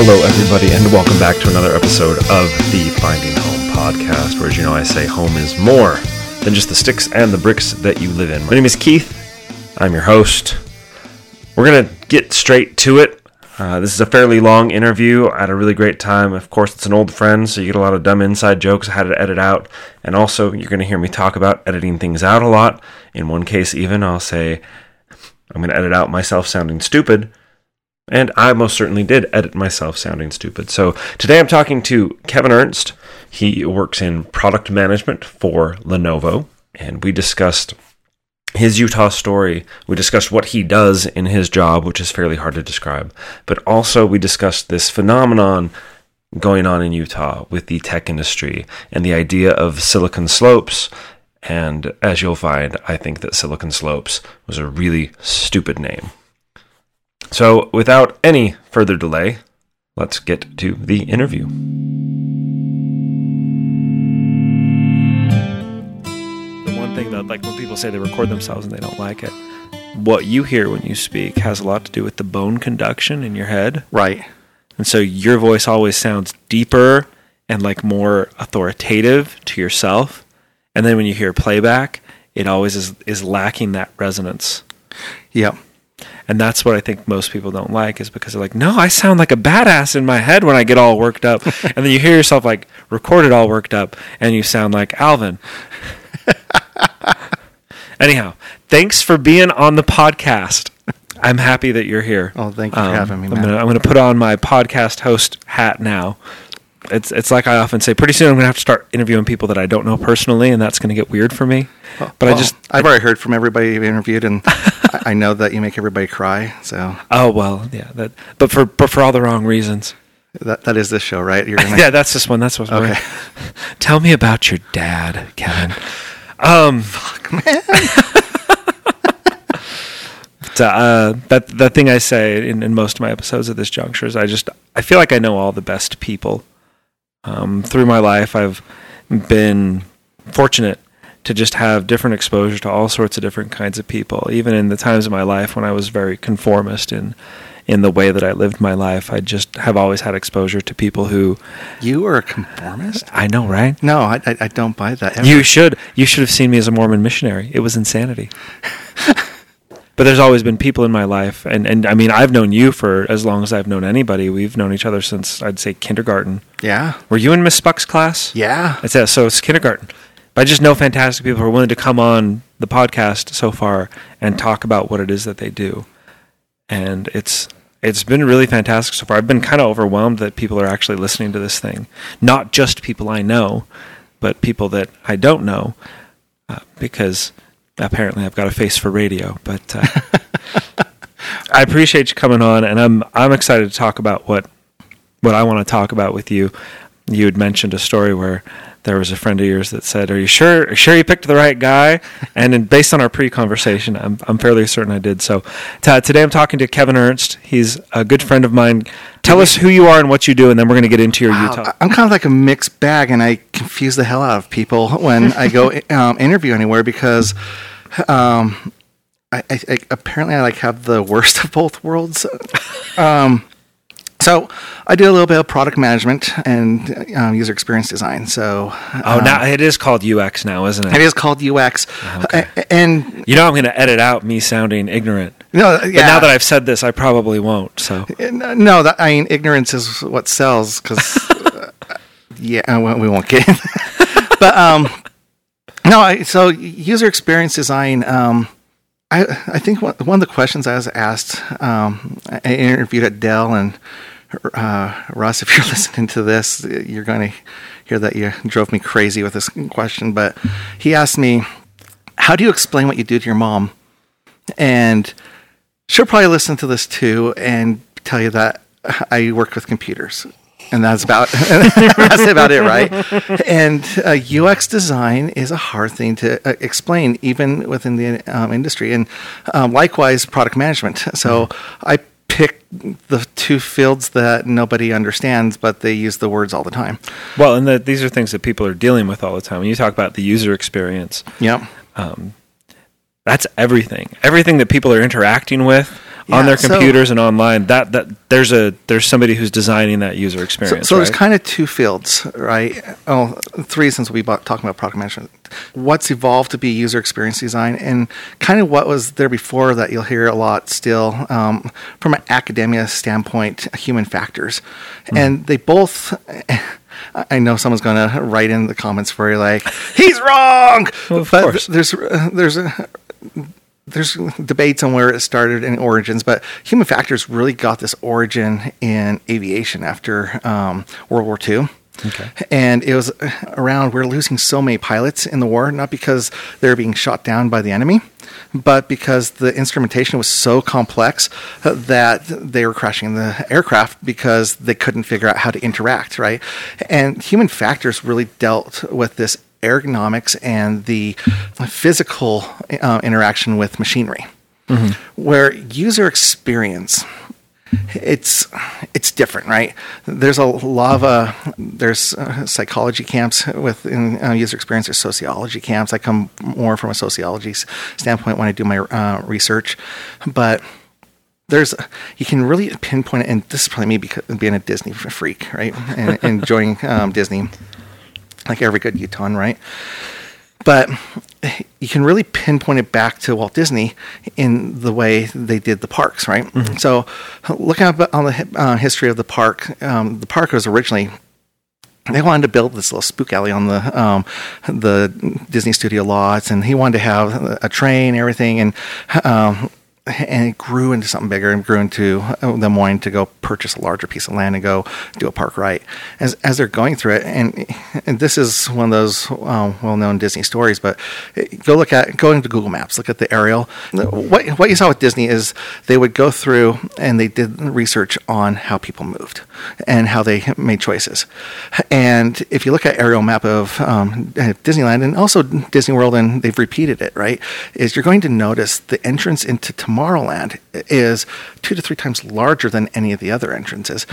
Hello, everybody, and welcome back to another episode of the Finding Home podcast, where, as you know, I say home is more than just the sticks and the bricks that you live in. My name is Keith. I'm your host. We're going to get straight to it. Uh, this is a fairly long interview. I had a really great time. Of course, it's an old friend, so you get a lot of dumb inside jokes I had to edit out. And also, you're going to hear me talk about editing things out a lot. In one case, even, I'll say, I'm going to edit out myself sounding stupid. And I most certainly did edit myself sounding stupid. So today I'm talking to Kevin Ernst. He works in product management for Lenovo. And we discussed his Utah story. We discussed what he does in his job, which is fairly hard to describe. But also, we discussed this phenomenon going on in Utah with the tech industry and the idea of Silicon Slopes. And as you'll find, I think that Silicon Slopes was a really stupid name. So, without any further delay, let's get to the interview. The one thing that, like, when people say they record themselves and they don't like it, what you hear when you speak has a lot to do with the bone conduction in your head. Right. And so your voice always sounds deeper and like more authoritative to yourself. And then when you hear playback, it always is, is lacking that resonance. Yep. And that's what I think most people don't like is because they're like, no, I sound like a badass in my head when I get all worked up. and then you hear yourself like recorded all worked up and you sound like Alvin. Anyhow, thanks for being on the podcast. I'm happy that you're here. Oh, thank you for um, having me. I'm gonna put on my podcast host hat now. It's it's like I often say. Pretty soon I'm gonna have to start interviewing people that I don't know personally, and that's gonna get weird for me. But I just I've already heard from everybody you've interviewed, and I I know that you make everybody cry. So oh well yeah that but for but for all the wrong reasons. that that is this show, right? You're gonna, yeah, that's this one. That's what's Okay. Tell me about your dad, Kevin. Um, But, uh, that that thing I say in, in most of my episodes at this juncture is I just I feel like I know all the best people. Um, through my life, I've been fortunate to just have different exposure to all sorts of different kinds of people. Even in the times of my life when I was very conformist in in the way that I lived my life, I just have always had exposure to people who you are a conformist. I know, right? No, I, I, I don't buy that. ever. You should. You should have seen me as a Mormon missionary. It was insanity. but there's always been people in my life, and, and I mean, I've known you for as long as I've known anybody. We've known each other since I'd say kindergarten. yeah, Were you in Miss Buck's class? yeah. It's, so it's kindergarten. But I just know fantastic people who are willing to come on the podcast so far and talk about what it is that they do. And it's it's been really fantastic so far. I've been kind of overwhelmed that people are actually listening to this thing. Not just people I know, but people that I don't know, uh, because apparently I've got a face for radio. But uh, I appreciate you coming on, and I'm I'm excited to talk about what what I want to talk about with you. You had mentioned a story where there was a friend of yours that said, "Are you sure? Are you sure you picked the right guy?" And then based on our pre-conversation, I'm I'm fairly certain I did. So t- today I'm talking to Kevin Ernst. He's a good friend of mine. Tell us who you are and what you do, and then we're going to get into your Wow, Utah. I'm kind of like a mixed bag, and I confuse the hell out of people when I go um, interview anywhere because um, I, I, I apparently I like have the worst of both worlds. Um, so I do a little bit of product management and um, user experience design. So Oh, now it is called UX now, isn't it? it is called UX, Okay. A- and You know, I'm going to edit out me sounding ignorant. no, yeah. But now that I've said this, I probably won't. So no, that, I mean ignorance is what sells because yeah, uh, we we won't get. in. but um, no, I, so user experience design. Um, I I think one, of the questions I was asked. Um, I interviewed at Dell and. Uh, Russ, if you're listening to this, you're going to hear that you drove me crazy with this question. But he asked me, "How do you explain what you do to your mom?" And she'll probably listen to this too and tell you that I work with computers. And that's about that's about it, right? And uh, UX design is a hard thing to uh, explain, even within the um, industry. And um, likewise, product management. So I pick the two fields that nobody understands, but they use the words all the time. Well, and the, these are things that people are dealing with all the time. When you talk about the user experience, Yep. that's everything. Everything that people are interacting with on Yeah, their so- computers and online. That that there's a there's somebody who's designing that user experience. so right? there's kind of two fields, right? Oh, three since we bought, talking about product management. What's evolved to be user experience design, and kind of what was there before that you'll hear a lot still um, from an academia standpoint, human factors, Hmm. and they both. I know someone's going to write in the comments for you like he's wrong, Well, of but course. there's there's a there's debates on where it started and origins, but human factors really got this origin in aviation after um, World War II. Okay. And it was around we're losing so many pilots in the war, not because they're being shot down by the enemy, but because the instrumentation was so complex that they were crashing the aircraft because they couldn't figure out how to interact, right? And human factors really dealt with this ergonomics and the physical uh, interaction with machinery. Where user experience, it's it's different, right? There's a lot of uh, there's uh, psychology camps within uh, user experience. There's sociology camps. I come more from a sociology standpoint when I do my uh, research, but there's you can really pinpoint it, and this is probably me because being a Disney freak, right, and enjoying um, Disney, like every good Utahn, right? But you can really pinpoint it back to Walt Disney in the way they did the parks, right? So, looking up on the uh, history of the park, um, the park was originally they wanted to build this little spook alley on the um, the Disney Studio lots, and he wanted to have a train, and everything, and um, and it grew into something bigger and grew into uh, them wanting to go purchase a larger piece of land and go do a park right as as they're going through it. And and this is one of those um, well known Disney stories, but go look at go into Google Maps, look at the aerial. What what you saw with Disney is they would go through and they did research on how people moved and how they made choices. And if you look at aerial map of um, Disneyland and also Disney World, and they've repeated it, right? Is you're going to notice the entrance into Tomorrowland is two to three times larger than any of the other entrances.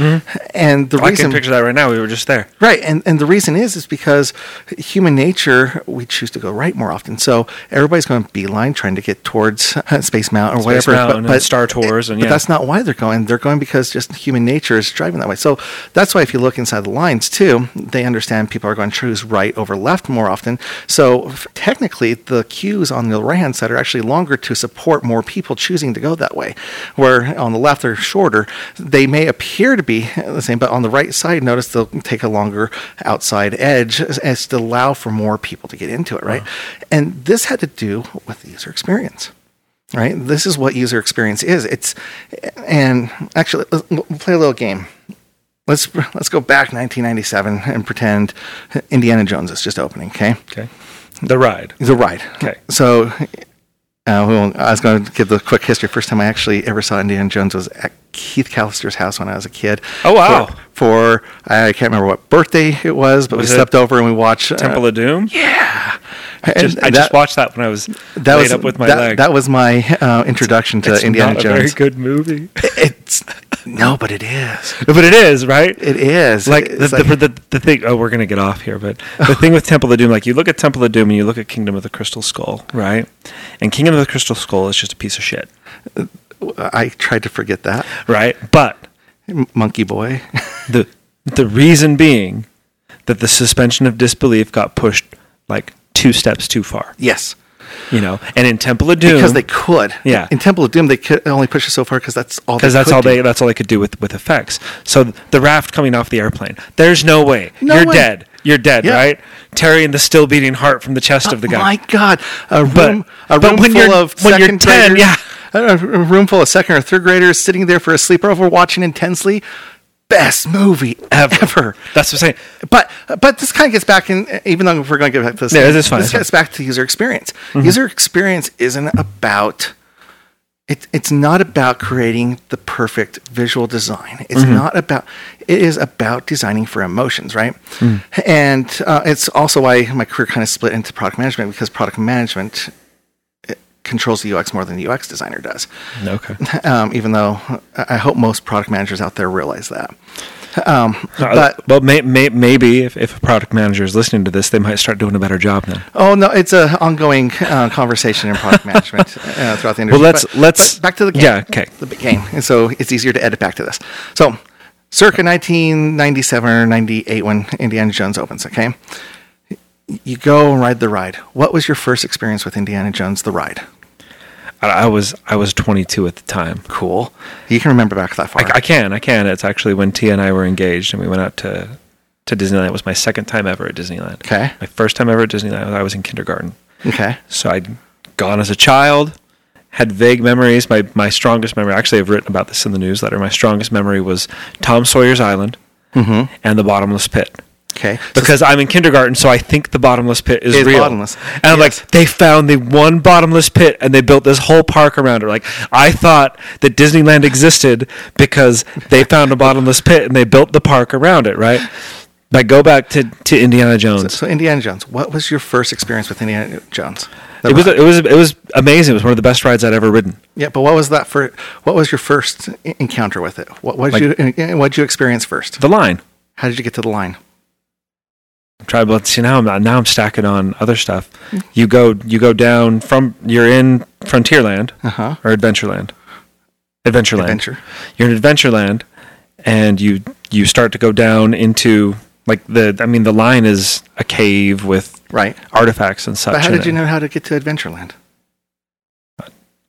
And the I reason can picture that right now. We were just there. Right, and and the reason is is because human nature we choose to go right more often. So everybody's going beeline trying to get towards uh, Space Mountain or Space whatever. Mountain and Star Tours and but yeah. that's not why they're going. They're going because just human nature is driving that way. So that's why if you look inside the lines too, they understand people are going to choose right over left more often. So technically, the queues on the right hand side are actually longer to support more people choosing to go that way. Where on the left they're shorter. They may appear to be the same, but on the right side, notice they'll take a longer outside edge as, to allow for more people to get into it, right? And this had to do with the user experience right? This is what user experience is. It's and actually let's we'll play a little game. Let's let's go back 1997 and pretend Indiana Jones is just opening. Okay, Okay. The ride. the ride. Okay. So. Uh, well, I was going to give the quick history. First time I actually ever saw Indiana Jones was at Keith Callister's house when I was a kid. Oh, wow. For, for I can't remember what birthday it was, but Was we stepped over and we watched uh, Temple of Doom. Yeah, Just, And I just watched that when I was that laid was up with my that, leg. that was my uh, introduction to it's Indiana not a Jones. very good movie, It's no, but it is. but it is right. It is like the, It's the, the, the thing oh we're gonna get off here but the thing with temple of doom like you look at temple of doom and you look at kingdom of the crystal skull right and kingdom of the crystal skull is just a piece of shit I tried to forget that right but Monkey Boy. the the reason being that the suspension of disbelief got pushed like two steps too far yes, you know and in temple of doom because they could. Yeah. In Temple of Doom, they could only push it so far because that's all. because they that's could all do. they that's all they could do with with effects. So the raft coming off the airplane, there's no way No you're way. dead. You're dead, Yeah. right? Terry and the still beating heart from the chest of the oh guy. Oh my God, a But- room, a room full of when you're second 10, graders, yeah. a room full of second or third graders sitting there for a sleepover, watching intensely. Best movie Ever. ever. That's what I'm saying. But but this kind of gets back in. Even though we're going to get back to this, Yeah, that's fine, This gets back to user experience. Mm-hmm. User experience isn't about. It, it's not about creating the perfect visual design. It's not about. It is about designing for emotions, right? And uh, it's also why my career kind of split into product management because product management controls the UX more than the UX designer does Okay. um, even though I hope most product managers out there realize that. Um, but well, may, may, maybe if, if a product manager is listening to this, they might start doing a better job then. oh no, it's an ongoing uh, conversation in product management uh, throughout the industry. Well, let's But- let's but back to the game. Yeah, okay. the big game, and so it's easier to edit back to this. So, circa 1997 or 98, when Indiana Jones opens, okay, you go and ride the ride. What was your first experience with Indiana Jones the ride? I, was I was 22 at the time. Cool. You can remember back that far. I, I can, I can. It's actually when Tia and I were engaged, and we went out to to Disneyland. It was my second time ever at Disneyland. Okay. My first time ever at Disneyland. I was in kindergarten, okay. so I'd gone as a child. Had vague memories. My my strongest memory. Actually, I've written about this in the newsletter. My strongest memory was Tom Sawyer's Island Mm-hmm. and the bottomless pit. Okay. Because I'm in kindergarten, so I think the bottomless pit is, real. bottomless. And I'm like, they found the one bottomless pit, and they built this whole park around it. Like, I thought that Disneyland existed because they found a bottomless pit and they built the park around it, right? Like, go back to, to Indiana Jones. So Indiana Jones. What was your first experience with Indiana Jones? The it was it was it was amazing. It was one of the best rides I'd ever ridden. yeah, but what was that for? What was your first encounter with it? What what Like- did you what did you experience first? The line. How did you get to the line? Tribal. See now I'm now I'm stacking on other stuff. You go you go down from you're in Frontierland Uh huh. or Adventureland. Adventureland. Adventure. you're in Adventureland, and you you start to go down into like the I mean the line is a cave with Right. artifacts and such. But how did you know how to get to Adventureland?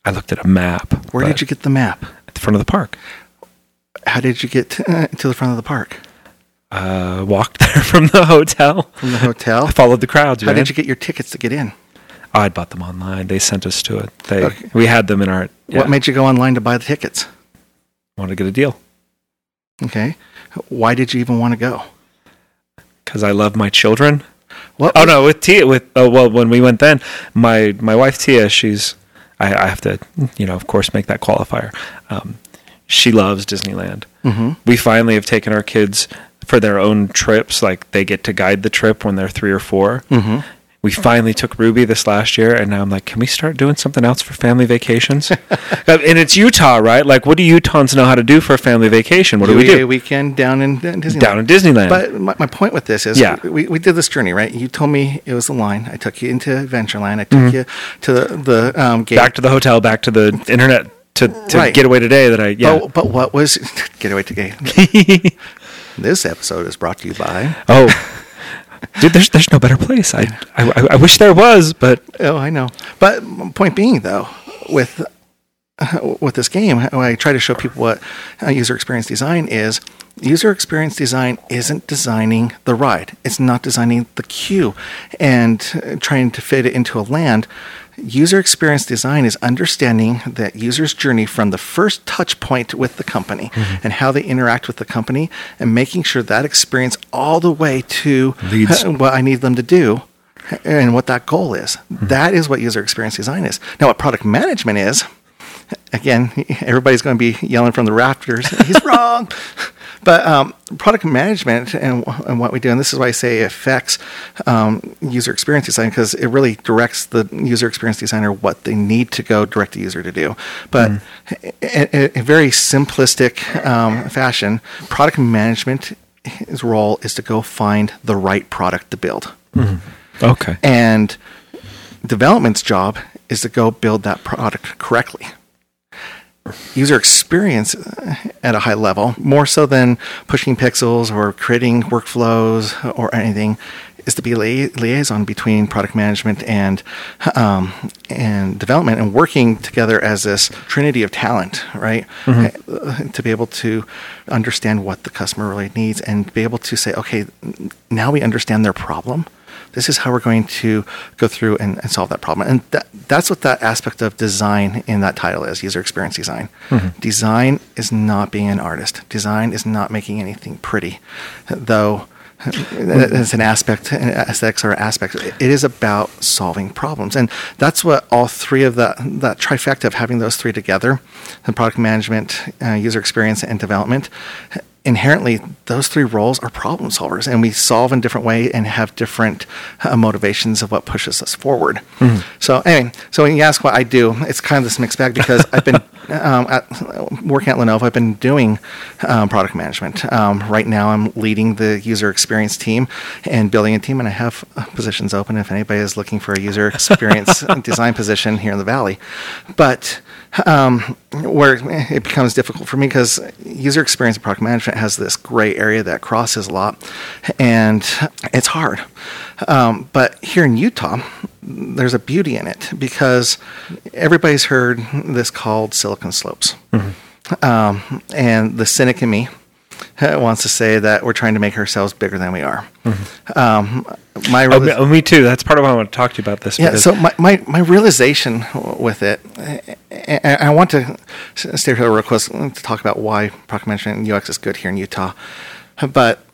I looked at a map. Where did you get the map? At the front of the park. How did you get to, uh, to the front of the park? Uh, walked there from the hotel. From the hotel? I followed the crowds. How man. did you get your tickets to get in? I bought them online. They sent us to it. They Okay. we had them in our. Yeah, What made you go online to buy the tickets? wanted to get a deal Okay. Why did you even want to go? because I love my children. What Oh no, with Tia, with oh well, when we went then, my my wife Tia, she's I, I have to you know of course make that qualifier. Um, she loves Disneyland. Mhm. We finally have taken our kids for their own trips. Like they get to guide the trip when they're three or 4 Mhm. We finally took Ruby this last year, and now I'm like, can we start doing something else for family vacations? And it's Utah, right? Like, what do Utahns know how to do for a family vacation? What do we a do? weekend down in uh, Disneyland. Down in Disneyland. But my, my point with this is, Yeah. we, we did this journey, right? You told me it was the line. I took you into Adventureland. I took you to the, the um, gate. Mm-hmm. back to the hotel, back to the internet to, to Right. get away today. That I yeah. But, but what was get away to gate? this episode is brought to you by. Oh, dude, there's there's no better place. I, I I wish there was, but Oh, I know. But point being, though, with with this game, I try to show people what uh, user experience design is. User experience design isn't designing the ride. It's not designing the queue and uh, trying to fit it into a land. User experience design is understanding that user's journey from the first touch point with the company mm-hmm. and how they interact with the company and making sure that experience all the way to Leads. what I need them to do and what that goal is. Mm-hmm. That is what user experience design is. Now, what product management is, again, everybody's going to be yelling from the rafters, he's wrong. But um, product management and, and what we do, and this is why I say affects um, user experience design because it really directs the user experience designer what they need to go direct the user to do. But in, in a very simplistic um, fashion, product management's role is to go find the right product to build. okay. And development's job is to go build that product correctly. User experience at a high level, more so than pushing pixels or creating workflows or anything, is to be lia- liaison between product management and um, and development and working together as this trinity of talent, right? Uh, To be able to understand what the customer really needs and be able to say, okay, now we understand their problem this is how we're going to go through and, and solve that problem. And that, that's what that aspect of design in that title is user experience design. Design is not being an artist, design is not making anything pretty, though. It's an aspect, aesthetics are aspects. It is about solving problems, and that's what all three of that that trifecta of having those three together, the product management, uh, user experience, and development, inherently those three roles are problem solvers and we solve in different way and have different uh, motivations of what pushes us forward. So anyway so when you ask what i do it's kind of this mixed bag because i've been um, at, working at lenovo i've been doing um, product management. Um, right now i'm leading the user experience team and building a team and i have uh, positions open if anybody is looking for a user experience design position here in the valley. But um, where it becomes difficult for me because user experience and product management has this gray area that crosses a lot, and it's hard. Um, but here in Utah, there's a beauty in it because everybody's heard this called Silicon Slopes, um, and the cynic in me wants to say that we're trying to make ourselves bigger than we are. Um, my reali- me, oh, me too. That's part of why I want to talk to you about this. yeah, so my, my, my realization with it, and I want to stay here real quick to talk about why product management and UX is good here in Utah. But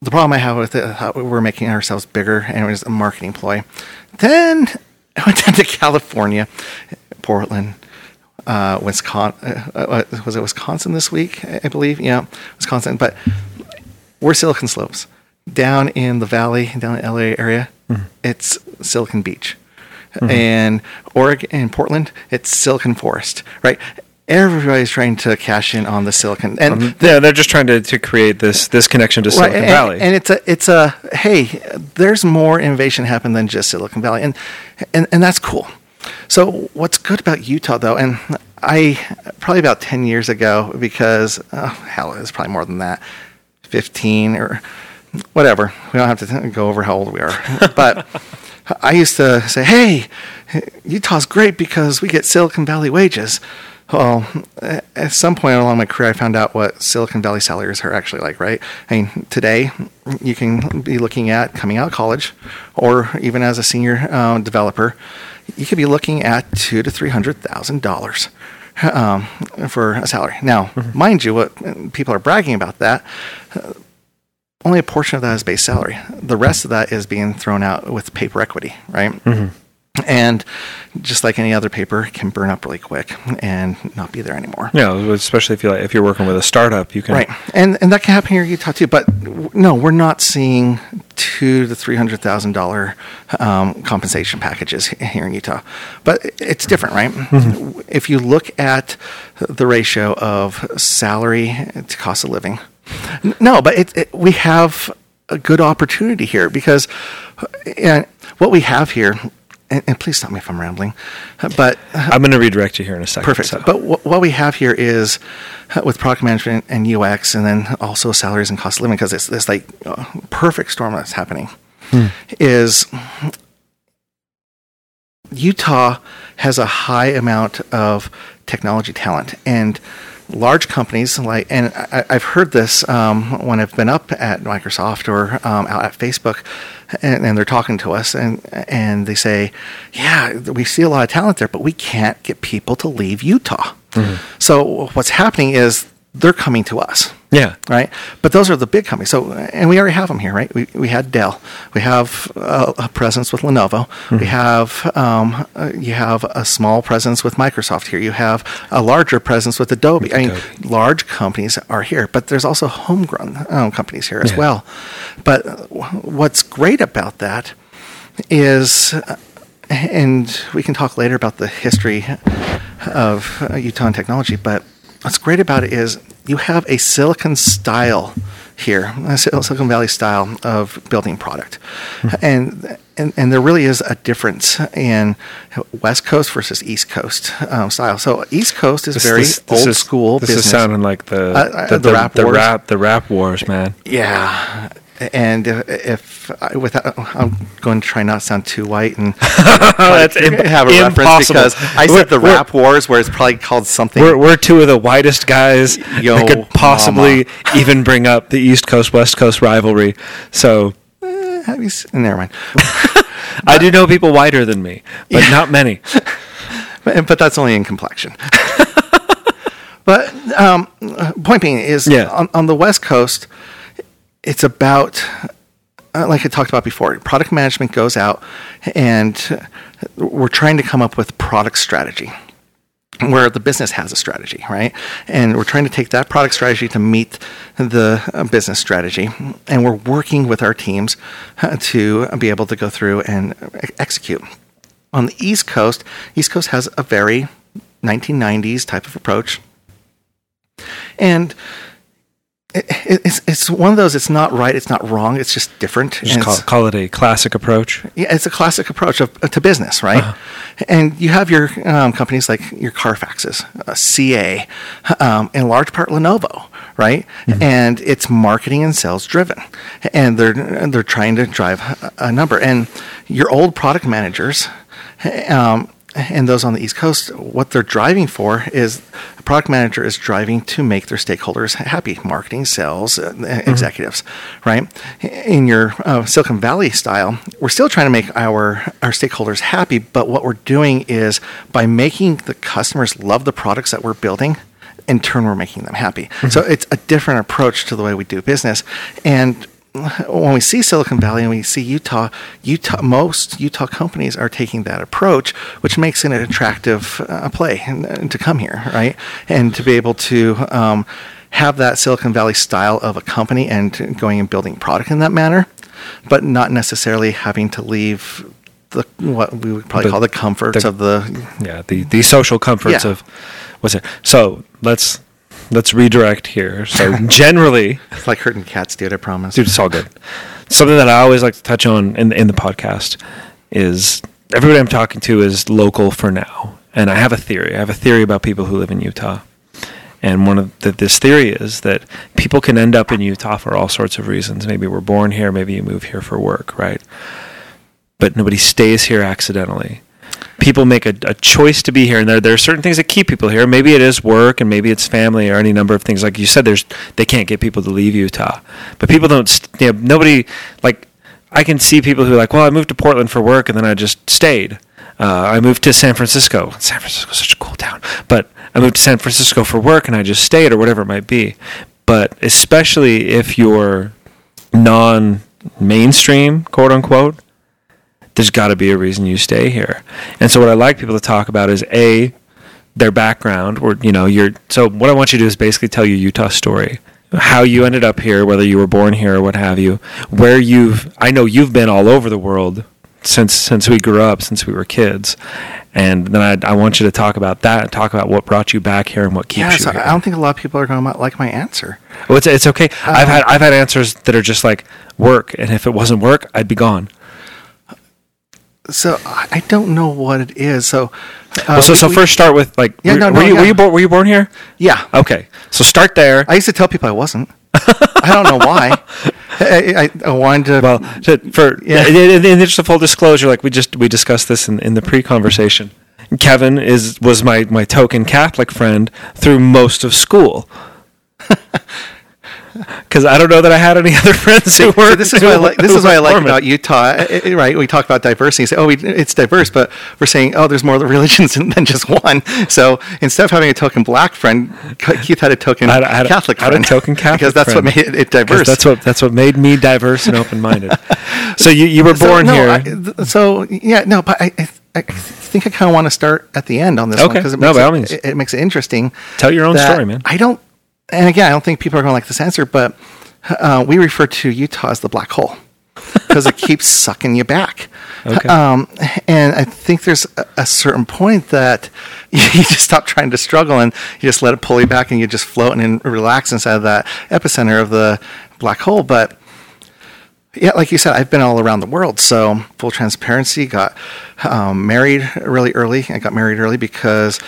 the problem I have with it, how we're making ourselves bigger, and it was a marketing ploy. Then I went down to California, Portland, uh, Wisconsin. Uh, uh, was it Wisconsin this week? I believe. Yeah, Wisconsin. But we're Silicon Slopes. Down in the valley, down in the LA area, it's Silicon Beach. And Oregon and Portland, it's Silicon Forest, right? Everybody's trying to cash in on the silicon. And yeah, they're just trying to, to create this this connection to Right, Silicon and, Valley. and it's a it's a hey, there's more innovation happen than just Silicon Valley, and and and that's cool. So what's good about Utah though, and I probably about ten years ago, because oh, hell, it's probably more than that, fifteen or whatever. We don't have to go over how old we are, but. I used to say, "Hey, Utah's great because we get Silicon Valley wages." Well, at some point along my career, I found out what Silicon Valley salaries are actually like. Right? I mean, today you can be looking at coming out of college, or even as a senior uh, developer, you could be looking at two to three hundred thousand dollars um, for a salary. Now, mm-hmm. mind you, what uh, people are bragging about that uh, only a portion of that is base salary. The rest of that is being thrown out with paper equity, right? Mm-hmm. And just like any other paper, it can burn up really quick and not be there anymore. yeah, especially if you like, if you're working with a startup, you can Right, and and that can happen here in Utah too. But no, we're not seeing two to three hundred thousand dollar um, compensation packages here in Utah. But it's different, right? If you look at the ratio of salary to cost of living, no, but it, it, we have a good opportunity here because what we have here. And, and please stop me if I'm rambling, but I'm going to redirect you here in a second. Perfect. so- But wh- what we have here is with product management and UX, and then also salaries and cost of living, because it's this like uh, perfect storm that's happening. Is Utah has a high amount of technology talent and large companies like and I, I've heard this um, when I've been up at Microsoft or um, out at Facebook and, and they're talking to us and and they say yeah we see a lot of talent there but we can't get people to leave Utah. So what's happening is they're coming to us yeah, right? But those are the big companies. So, and we already have them here, right? We, we had Dell. We have uh, a presence with Lenovo. We have um, uh, you have a small presence with Microsoft here. You have a larger presence with Adobe. I mean, large companies are here, but there's also homegrown um, companies here as Yeah. well. But what's great about that is. uh, and we can talk later about the history of uh, Utah and technology, but what's great about it is you have a silicon style here, a Silicon Valley style of building product, and, and and there really is a difference in West Coast versus East Coast um, style. So East Coast is This- very this- this old is- school This business. is sounding like the Uh, uh, the, the rap the wars. rap the rap wars, man. Yeah, and if, without, I'm going to try not to sound too white and That's im- have a reference because I We're- said the rap wars where it's probably called something. We're, we're two of the whitest guys Yo, that could possibly even bring up the East Coast West Coast rivalry. So Have you s- Never mind. I do know people whiter than me, but not many. but, but that's only in complexion. but um, point being is Yeah. on, on the West Coast, it's about uh, like I talked about before. Product management goes out, and we're trying to come up with product strategy. where the business has a strategy, right? And we're trying to take that product strategy to meet the uh, business strategy. And we're working with our teams uh, to be able to go through and execute. On the East Coast, East Coast has a very 1990s type of approach. And it, it's it's one of those. It's not right. It's not wrong. It's just different. Just call, call, it a classic approach. Yeah, it's a classic approach of, to business, right? Uh-huh. And you have your um, companies like your Carfaxes, uh, CA, um, in large part Lenovo, right? Mm-hmm. And it's marketing and sales driven, and they're they're trying to drive a, a number. And your old product managers. Um, and those on the East Coast, what they're driving for is a product manager is driving to make their stakeholders happy, marketing, sales, uh, mm-hmm. executives, right? In your uh, Silicon Valley style, we're still trying to make our our stakeholders happy, but what we're doing is by making the customers love the products that we're building, in turn we're making them happy. Mm-hmm. So it's a different approach to the way we do business, and when we see Silicon Valley and we see Utah, Utah, most Utah companies are taking that approach, which makes it an attractive uh, play and, to come here, right? And to be able to um, have that Silicon Valley style of a company and going and building product in that manner, but not necessarily having to leave the what we would probably the, call the comforts the, of the yeah the the social comforts yeah. of what's it. So let's let's redirect here. So generally, it's like hurting cats, dude. I promise. Dude, it's all good. Something that I always like to touch on in in the podcast is everybody I'm talking to is local for now, and I have a theory. I have a theory about people who live in Utah. And one of the, this theory is that people can end up in Utah for all sorts of reasons. Maybe we're born here, maybe you move here for work, right? But nobody stays here accidentally people make a, a choice to be here, and there there are certain things that keep people here. Maybe it is work, and maybe it's family, or any number of things. Like you said, there's they can't get people to leave Utah, but people don't. You know, nobody like I can see people who are like, well, I moved to Portland for work, and then I just stayed. Uh, I moved to San Francisco. San Francisco is such a cool town, but I moved to San Francisco for work, and I just stayed, or whatever it might be. But especially if you're non-mainstream, quote unquote, there's got to be a reason you stay here. And so what I like people to talk about is a their background or you know your so what I want you to do is basically tell your Utah story. How you ended up here, whether you were born here or what have you, where you've I know you've been all over the world since since we grew up, since we were kids. And then I, I want you to talk about that, talk about what brought you back here and what keeps yeah, you so here. I don't think a lot of people are going to like my answer. Well, it's, it's okay. Um, I've had I've had answers that are just like work, and if it wasn't work, I'd be gone so I don't know what it is. So, uh, well, so, we, so first start with like, yeah, were, no, no, were, you, yeah. were you born? Were you born here? Yeah. Okay. So start there. I used to tell people I wasn't. I don't know why. I, I, I, wanted to. Well, to, for yeah. in, in, in interest of full disclosure, like we just we discussed this in, in the pre-conversation. Kevin is was my my token Catholic friend through most of school because I don't know that I had any other friends who were. this is what I like. This is what I like about Utah. Eh, eh, eh, right? We talk about diversity. Say, oh, we, it's diverse, but we're saying, oh, there's more religions than just one. So instead of having a token black friend, Keith had a token I had, I had Catholic a, friend. a token Catholic because that's friend. what made it diverse. That's what that's what made me diverse and open minded. so you you were born so, no, here. I, so yeah, no, but I, I I think I kind of want to start at the end on this okay. one because it, no, by all means. It, it, makes it interesting. Tell your own story, man. I don't and again, I don't think people are going to like this answer, but uh, we refer to Utah as the black hole because it keeps sucking you back. Okay. Um, and I think there's a, a, certain point that you just stop trying to struggle and you just let it pull you back and you just float and relax inside of that epicenter of the black hole. But yeah, like you said, I've been all around the world. So full transparency, got um, married really early. I got married early because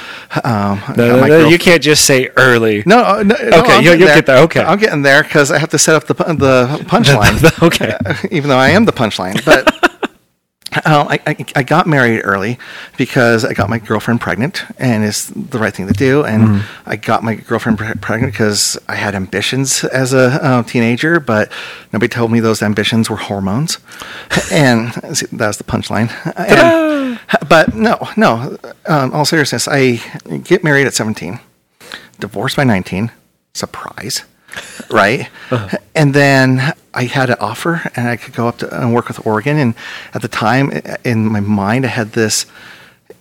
um, no, no, no, you can't just say early. No, uh, no okay, you'll, you'll get there. Okay, I'm getting there because I have to set up the the punchline. okay, even though I am the punchline, but. Um, I, I, I, got married early because I got my girlfriend pregnant, and it's the right thing to do. And mm. I got my girlfriend pre- pregnant because I had ambitions as a uh, teenager, but nobody told me those ambitions were hormones. and see, that was the punchline. And, but no, no. Um, all seriousness, I get married at 17, divorced by 19. Surprise right? Uh-huh. And then I had an offer, and I could go up to and work with Oregon. And at the time, in my mind, I had this.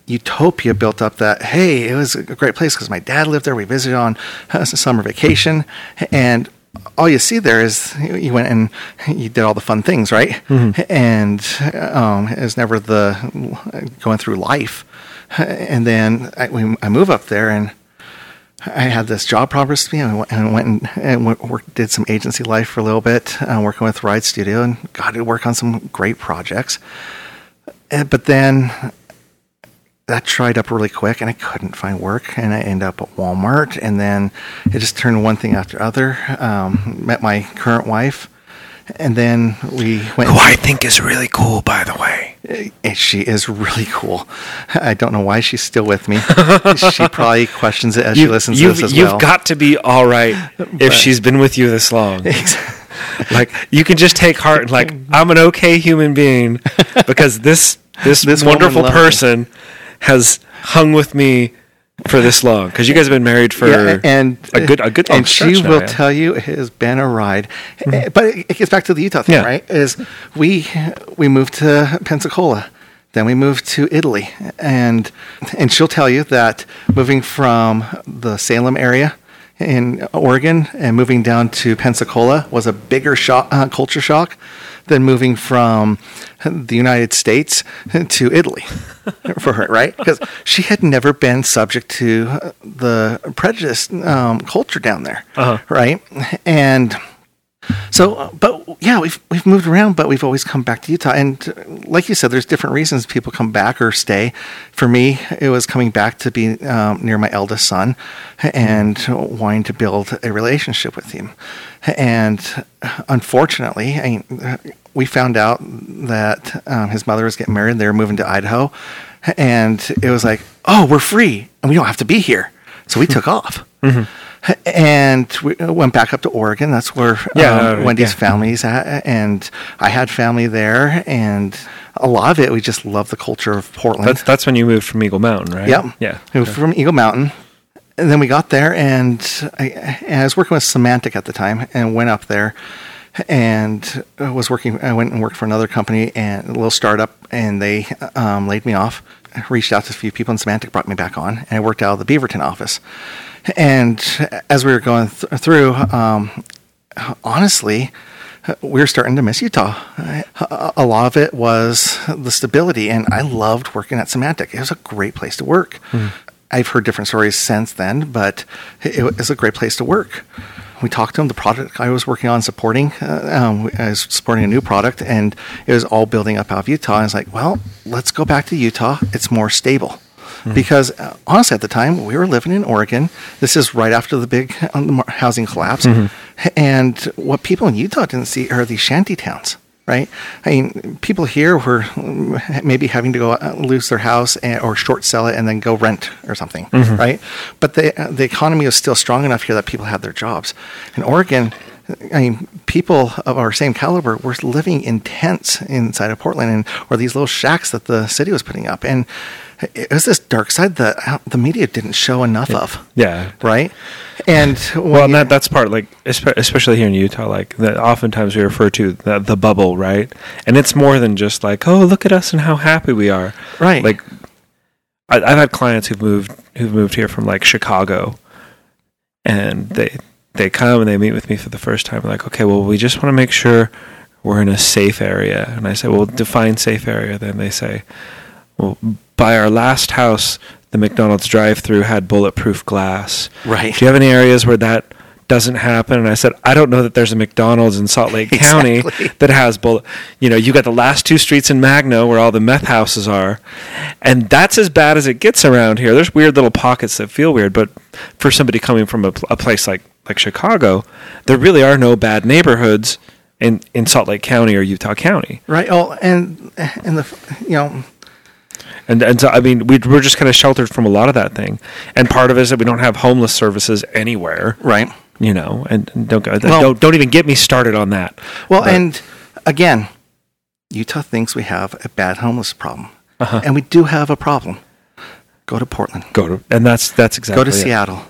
utopia built up that hey it was a great place because my dad lived there we visited on a summer vacation and all you see there is you went and you did all the fun things right and um, it's never the going through life and then I, we, I move up there and I had this job promised to me, and I went and, worked, did some agency life for a little bit, uh, working with Ride Studio, and got to work on some great projects. And, but then that dried up really quick, and I couldn't find work, and I ended up at Walmart, and then it just turned one thing after other. Um, met my current wife, and then we went. Who I think is really cool, by the way. And she is really cool. I don't know why she's still with me. she probably questions it as she listens to you've, this as well. you've got to be all right if she's been with you this long. like you can just take heart and like I'm an okay human being because this this, This wonderful loved me. person has hung with me for this long because you guys have been married for Yeah, and a good a good long and she now, will yeah. tell you it has been a ride Eh, but it it gets back to the utah thing Yeah. right is we we moved to pensacola then we moved to italy and and she'll tell you that moving from the salem area in oregon and moving down to pensacola was a bigger shock, uh, culture shock than moving from the United States to Italy for her, right? Because she had never been subject to the prejudice um, culture down there, Uh-huh. right? And so, uh, but yeah, we've we've moved around, but we've always come back to Utah. And uh, like you said, there's different reasons people come back or stay. For me, it was coming back to be um, near my eldest son and wanting to build a relationship with him. And unfortunately, I uh, we found out that um, his mother was getting married. They were moving to Idaho, and it was like, oh, we're free, and we don't have to be here. So we took off. And we went back up to Oregon. That's where Yeah, um, uh, Wendy's yeah. family's at, and I had family there, and a lot of it we just love the culture of Portland. That's that's when you moved from Eagle Mountain, right? Yep. Yeah. We were from Eagle Mountain. And then we got there, and I, and I was working with Symantec at the time, and went up there, and I was working. I went and worked for another company and a little startup, and they um, laid me off. I reached out to a few people, and Symantec brought me back on, and I worked out of the Beaverton office. And as we were going th- through, um, honestly, we were starting to miss Utah. A lot of it was the stability, and I loved working at Symantec. It was a great place to work. I've heard different stories since then, but it was a great place to work. We talked to him. The product I was working on supporting, uh, um, I was supporting a new product, and it was all building up out of Utah. And I was like, well, let's go back to Utah. It's more stable. Because uh, honestly, at the time we were living in Oregon. This is right after the big uh, housing collapse, and what people in Utah didn't see are these shanty towns, right? I mean, people here were mm, maybe having to go uh, lose their house and, or short sell it and then go rent or something, right? But the uh, the economy was still strong enough here that people had their jobs. In Oregon, I mean, people of our same caliber were living in tents inside of Portland, and or these little shacks that the city was putting up, and it was this dark side that uh, the media didn't show enough of, Yeah. right? And Well, and that that's part like especially here in Utah, like that oftentimes we refer to the, the bubble, right? And it's more than just like, oh, look at us and how happy we are, Right. Like, I, I've had clients who've moved who've moved here from like Chicago, and they they come and they meet with me for the first time. Like, okay, well, we just want to make sure we're in a safe area, and I say, well, define safe area. Then they say, well, by our last house, the McDonald's drive-through had bulletproof glass. Right. Do you have any areas where that doesn't happen? And I said, I don't know that there's a McDonald's in Salt Lake County Exactly. that has bullet. You know, you got the last two streets in Magna where all the meth houses are, and that's as bad as it gets around here. There's weird little pockets that feel weird, but for somebody coming from a, a place like like Chicago, there really are no bad neighborhoods in in Salt Lake County or Utah County. right. Oh, and and the you know And and so I mean, we we're just kind of sheltered from a lot of that thing. And part of it is that we don't have homeless services anywhere. right. you know, and, and don't, go- Well- don't don't even get me started on that. Well, But- and again, Utah thinks we have a bad homeless problem, Uh-huh. and we do have a problem. Go to Portland. go to and that's that's exactly go to it. Seattle.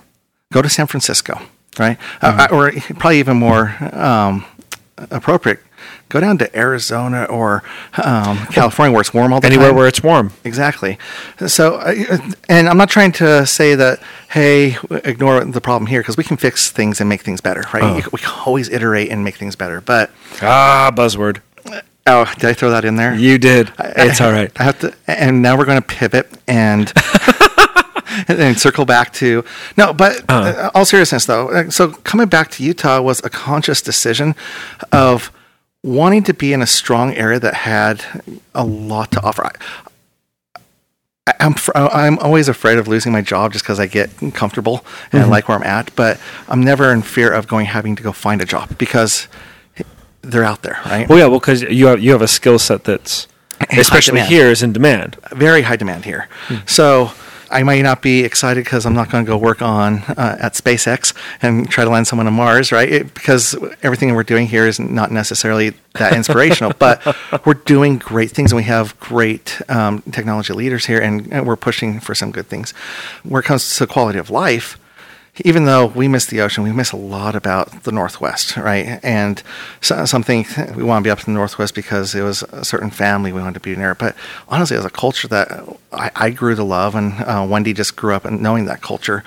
Go to San Francisco. Right, Mm-hmm. uh, or probably even more um, appropriate. Go down to Arizona or um, California where it's warm all the Anywhere time. where it's warm. Exactly. So, uh, and I'm not trying to say that, hey, ignore the problem here because we can fix things and make things better, right? Oh. We can always iterate and make things better. But, Ah, buzzword. oh, did I throw that in there? You did. It's all right. I have to, and now we're going to pivot and and then circle back to no. But uh-huh. uh, all seriousness, though, so coming back to Utah was a conscious decision of wanting to be in a strong area that had a lot to offer. I, I'm fr- I'm always afraid of losing my job just because I get comfortable and I mm-hmm. like where I'm at, but I'm never in fear of going having to go find a job because they're out there, right? Well, yeah, well, because you have you have a skill set that's especially here is in demand. very high demand here. Hmm. So I might not be excited because I'm not going to go work on uh, at SpaceX and try to land someone on Mars, right? It, because everything we're doing here is not necessarily that inspirational, but we're doing great things and we have great um, technology leaders here and, and we're pushing for some good things. Where it comes to quality of life, even though we miss the ocean, we miss a lot about the Northwest, right? And so, something we want to be up in the Northwest because it was a certain family we wanted to be near. But honestly, as a culture that I, I grew to love, and uh, Wendy just grew up in knowing that culture.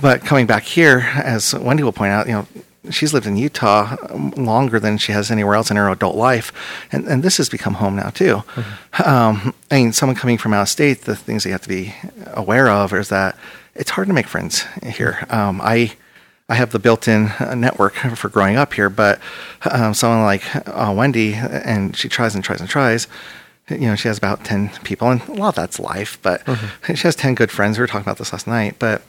But coming back here, as Wendy will point out, you know, she's lived in Utah um, longer than she has anywhere else in her adult life, and and this has become home now too. Um, I mean, someone coming from out of state, the things you have to be aware of is that it's hard to make friends here. Um, I I have the built-in network for growing up here, but um, someone like uh, Wendy, and she tries and tries and tries. You know, she has about ten people, and a lot of that's life. But she has ten good friends. We were talking about this last night. But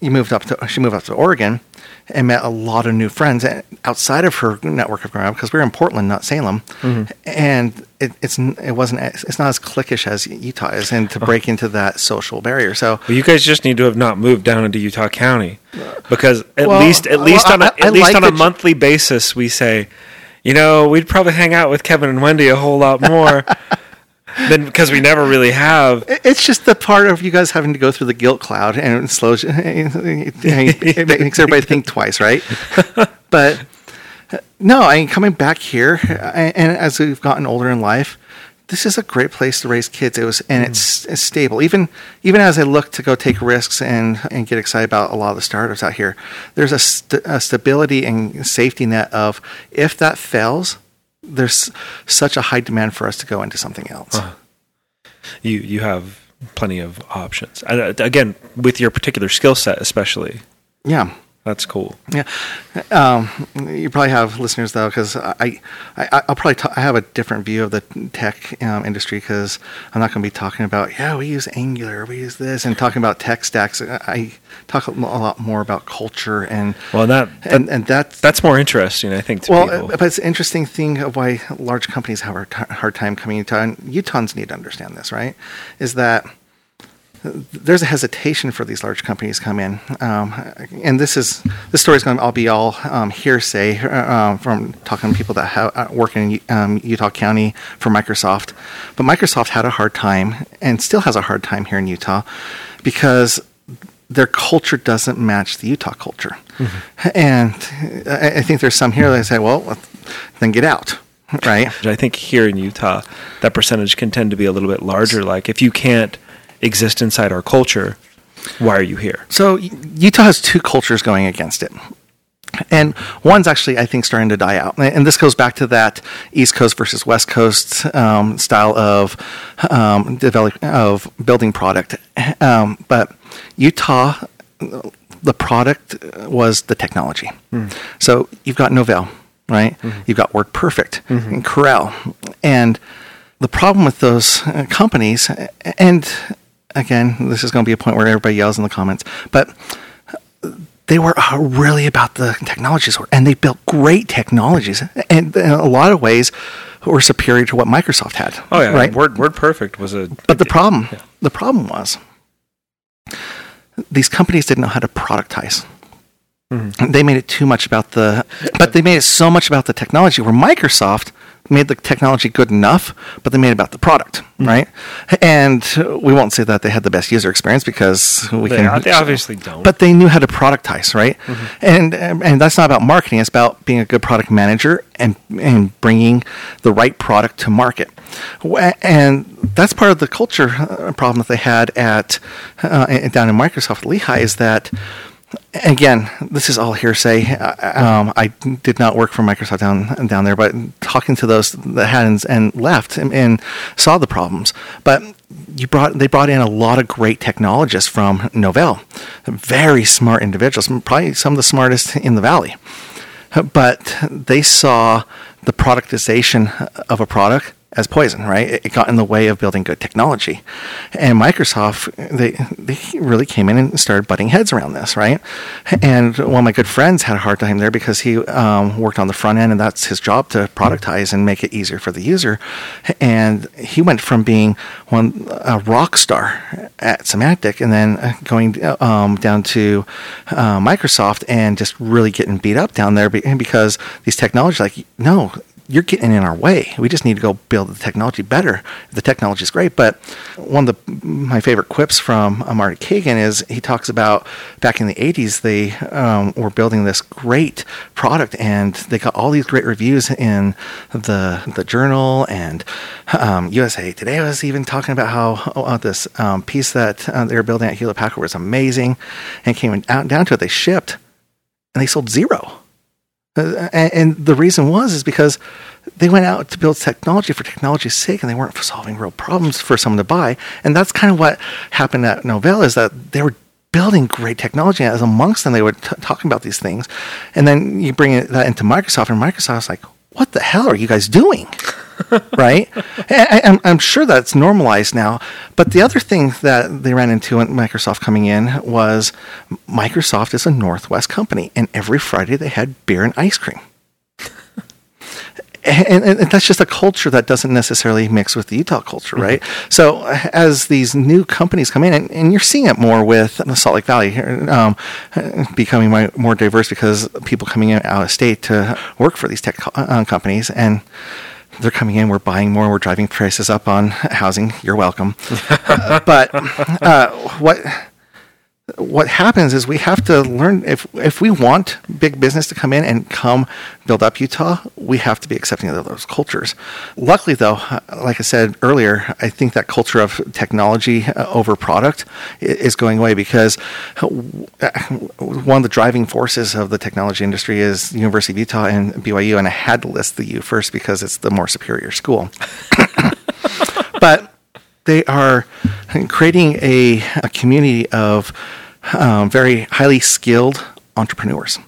you moved up to she moved up to Oregon and met a lot of new friends outside of her network of growing up because we're in Portland, not Salem, mm-hmm. and it, it's it wasn't as- it's not as cliquish as Utah is, and to uh-huh. break into that social barrier. So Well, you guys just need to have not moved down into Utah County, because at Well, least at well, least on a, I- at I least like on a monthly basis, we say, you know, we'd probably hang out with Kevin and Wendy a whole lot more than because we never really have. It's just the part of you guys having to go through the guilt cloud, and it slows. you- It makes everybody think twice, right? But no, I mean, coming back here, and as we've gotten older in life, this is a great place to raise kids. It was, and it's, mm. it's stable. Even even as I look to go take risks and and get excited about a lot of the startups out here, there's a, st- a stability and safety net of if that fails, there's such a high demand for us to go into something else. You you have plenty of options. And, uh, again, with your particular skill set, especially, Yeah. That's cool. Yeah, um, you probably have listeners though, because I, I, I'll probably ta- I have a different view of the tech um, industry because I'm not going to be talking about yeah we use Angular, we use this, and talking about tech stacks. I talk a lot more about culture and Well, that, that and and that's that's more interesting, I think, to well, people. but it's an interesting thing of why large companies have a hard time coming into and Utahns need to understand this, right? Is that there's a hesitation for these large companies to come in, um, and this is this story is going to all be all um, hearsay uh, um, from talking to people that ha- uh, work in um, Utah County for Microsoft. But Microsoft had a hard time and still has a hard time here in Utah because their culture doesn't match the Utah culture. And I I think there's some here that say, well, then get out, right? I think here in Utah, that percentage can tend to be a little bit larger. Like, if you can't exist inside our culture, why are you here? So Utah has two cultures going against it. And one's actually, I think, starting to die out. And this goes back to that East Coast versus West Coast um, style of um, develop of building product. Um, but Utah, the product was the technology. So you've got Novell, right? You've got WordPerfect and Corel, and the problem with those uh, companies, and again, this is going to be a point where everybody yells in the comments, but they were uh, really about the technologies, and they built great technologies, and in a lot of ways were superior to what Microsoft had. Oh yeah, right. Word Word Perfect was a. But the problem, the problem was, these companies didn't know how to productize. They made it too much about the, but they made it so much about the technology. Where Microsoft made the technology good enough, but they made about the product, Mm-hmm. right? And we won't say that they had the best user experience because we They, can. they obviously don't. But they knew how to productize, right? Mm-hmm. And and that's not about marketing. It's about being a good product manager and and bringing the right product to market. And that's part of the culture uh, problem that they had at uh, down in Microsoft Lehi is that. Again, this is all hearsay. Um, I did not work for Microsoft down down there, but talking to those that had and, and left and, and saw the problems. But you brought they brought in a lot of great technologists from Novell, very smart individuals, probably some of the smartest in the valley. But they saw the productization of a product as poison, right? It it got in the way of building good technology. And Microsoft, they, they really came in and started butting heads around this, right? And one of my good friends had a hard time there because he um, worked on the front end and that's his job to productize and make it easier for the user. And he went from being one a rock star at Symantec and then uh, going um, down to uh, Microsoft and just really getting beat up down there be- because these technologies, like, no, you're getting in our way. We just need to go build the technology better. The technology is great, but one of the my favorite quips from Marty Cagan is he talks about back in the '80s they um, were building this great product and they got all these great reviews in the the journal and um, USA Today was even talking about how uh, this um, piece that uh, they were building at Hewlett Packard was amazing, and came down, down to it they shipped and they sold zero. Uh, and, and the reason was is because they went out to build technology for technology's sake, and they weren't solving real problems for someone to buy. And that's kind of what happened at Novell is that they were building great technology. As amongst them, they were t- talking about these things, and then you bring it, that into Microsoft, and Microsoft's like, "What the hell are you guys doing?" Right? I, I'm, I'm sure that's normalized now. But the other thing that they ran into when Microsoft coming in was Microsoft is a Northwest company, and every Friday they had beer and ice cream. And, and, and that's just a culture that doesn't necessarily mix with the Utah culture, right? So as these new companies come in, and, and you're seeing it more with the Salt Lake Valley um, becoming more, more diverse because people coming in out of state to work for these tech co- uh, companies, and they're coming in, we're buying more, we're driving prices up on housing. You're welcome. Uh, but uh, what what happens is we have to learn if if we want big business to come in and come build up Utah, we have to be accepting of those cultures. Luckily, though, like I said earlier, I think that culture of technology uh, over product is going away because uh, one of the driving forces of the technology industry is University of Utah and BYU, and I had to list the U first because it's the more superior school. but they are creating a, a community of um, very highly skilled entrepreneurs,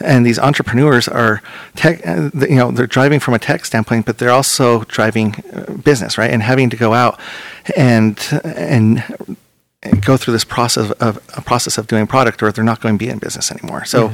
and these entrepreneurs are tech. uh, You know, they're driving from a tech standpoint, but they're also driving uh, business, right? And having to go out and and go through this process of a process of doing product, or they're not going to be in business anymore. So,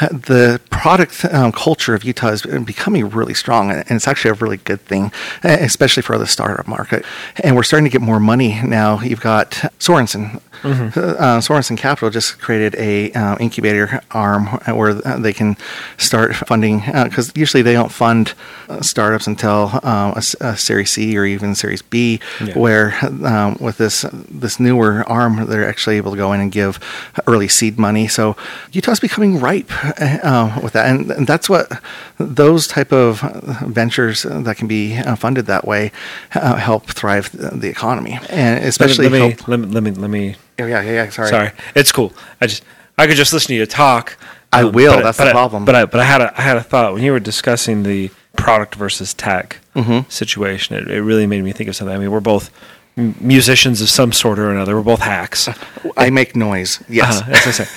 uh, the product um, culture of Utah is becoming really strong, and it's actually a really good thing, uh, especially for the startup market. And we're starting to get more money now. You've got Sorensen. Uh, Sorensen Capital just created a uh, incubator arm where uh, they can start funding because usually they don't fund uh, startups until um, a, a Series C or even Series B. Yeah. Where um, with this this newer arm, they're actually able to go in and give early seed money. So Utah's becoming ripe uh, with that, and, and that's what those type of ventures that can be uh, funded that way uh, help thrive the, economy, and especially let me, let me let me let me Oh, yeah, yeah, yeah. Sorry. Sorry, it's cool. I just I could just listen to you talk. I um, will, that's but the I- problem. But I but I had a I had a thought when you were discussing the product versus tech Mm-hmm. situation. It, it really made me think of something. I mean, we're both m- musicians of some sort or another. We're both hacks. I make noise. Yes. Uh, as I say,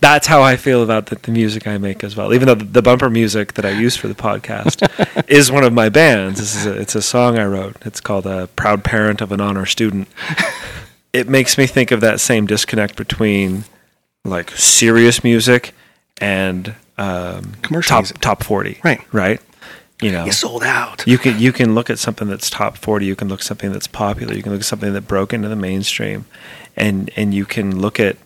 that's how I feel about the, the music I make as well. Even though the, the bumper music that I use for the podcast is one of my bands. This is a, it's a song I wrote. It's called "A Proud Parent of an Honor Student." It makes me think of that same disconnect between like serious music and um, Commercial top music. top forty. Right. Right. You know, You sold out. you can you can look at something that's top 40 you can look at something that's popular you can look at something that broke into the mainstream and and you can look at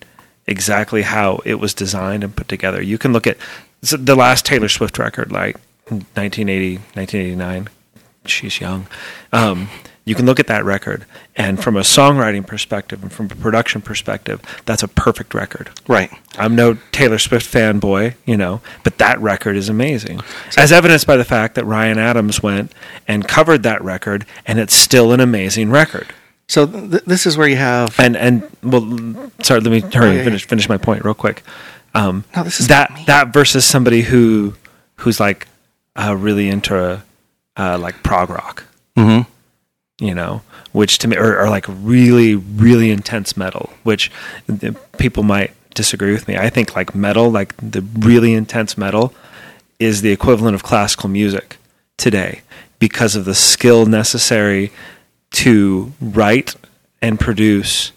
exactly how it was designed and put together you can look at the last taylor swift record like 1980, 1989. She's young. Um, you can look at that record, and from a songwriting perspective and from a production perspective, that's a perfect record. Right. I'm no Taylor Swift fanboy, you know, but that record is amazing. As evidenced by the fact that Ryan Adams went and covered that record, and it's still an amazing record. So th- this is where you have And and well, sorry, let me hurry Oh, yeah, finish finish my point real quick. Um, No, this is that that versus somebody who who's like uh, really into uh, like prog rock, Mhm. You know, which to me are, or like really really intense metal, which people might disagree with me. I think like metal, like the really intense metal, is the equivalent of classical music today because of the skill necessary to write and produce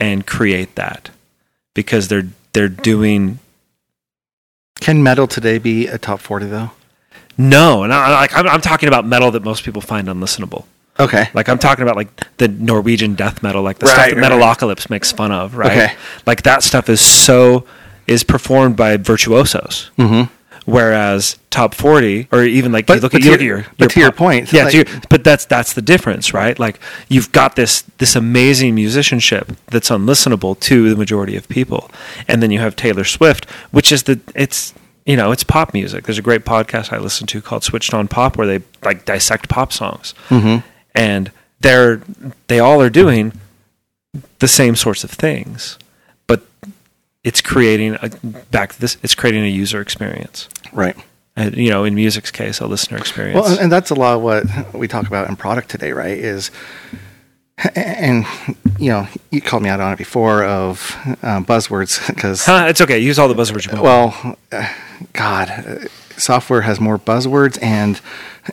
and create that because they're they're doing Can metal today be a top forty though? no and I, I'm talking about metal that most people find unlistenable Okay. like i'm talking about like the norwegian death metal like the Right, stuff that right, metalocalypse makes fun of right Okay. like that stuff is so is performed by virtuosos Mm-hmm. Whereas top forty, or even like But- you look at, you look at your- your, but to your point, yeah. like- to your, but that's that's the difference, right? Like you've got this this amazing musicianship that's unlistenable to the majority of people, and then you have Taylor Swift, which is the it's you know it's pop music. There's a great podcast I listen to called Switched on Pop where they like dissect pop songs, Mm-hmm. And they're they all are doing the same sorts of things, but it's creating a, back to this. It's creating a user experience Right. uh, you know, in music's case, a listener experience. Well, and, and that's a lot of what we talk about in product today, right? Is and you know you called me out on it before of uh, buzzwords because Huh, it's okay. Use all the buzzwords you want. well, uh, God, uh, software has more buzzwords and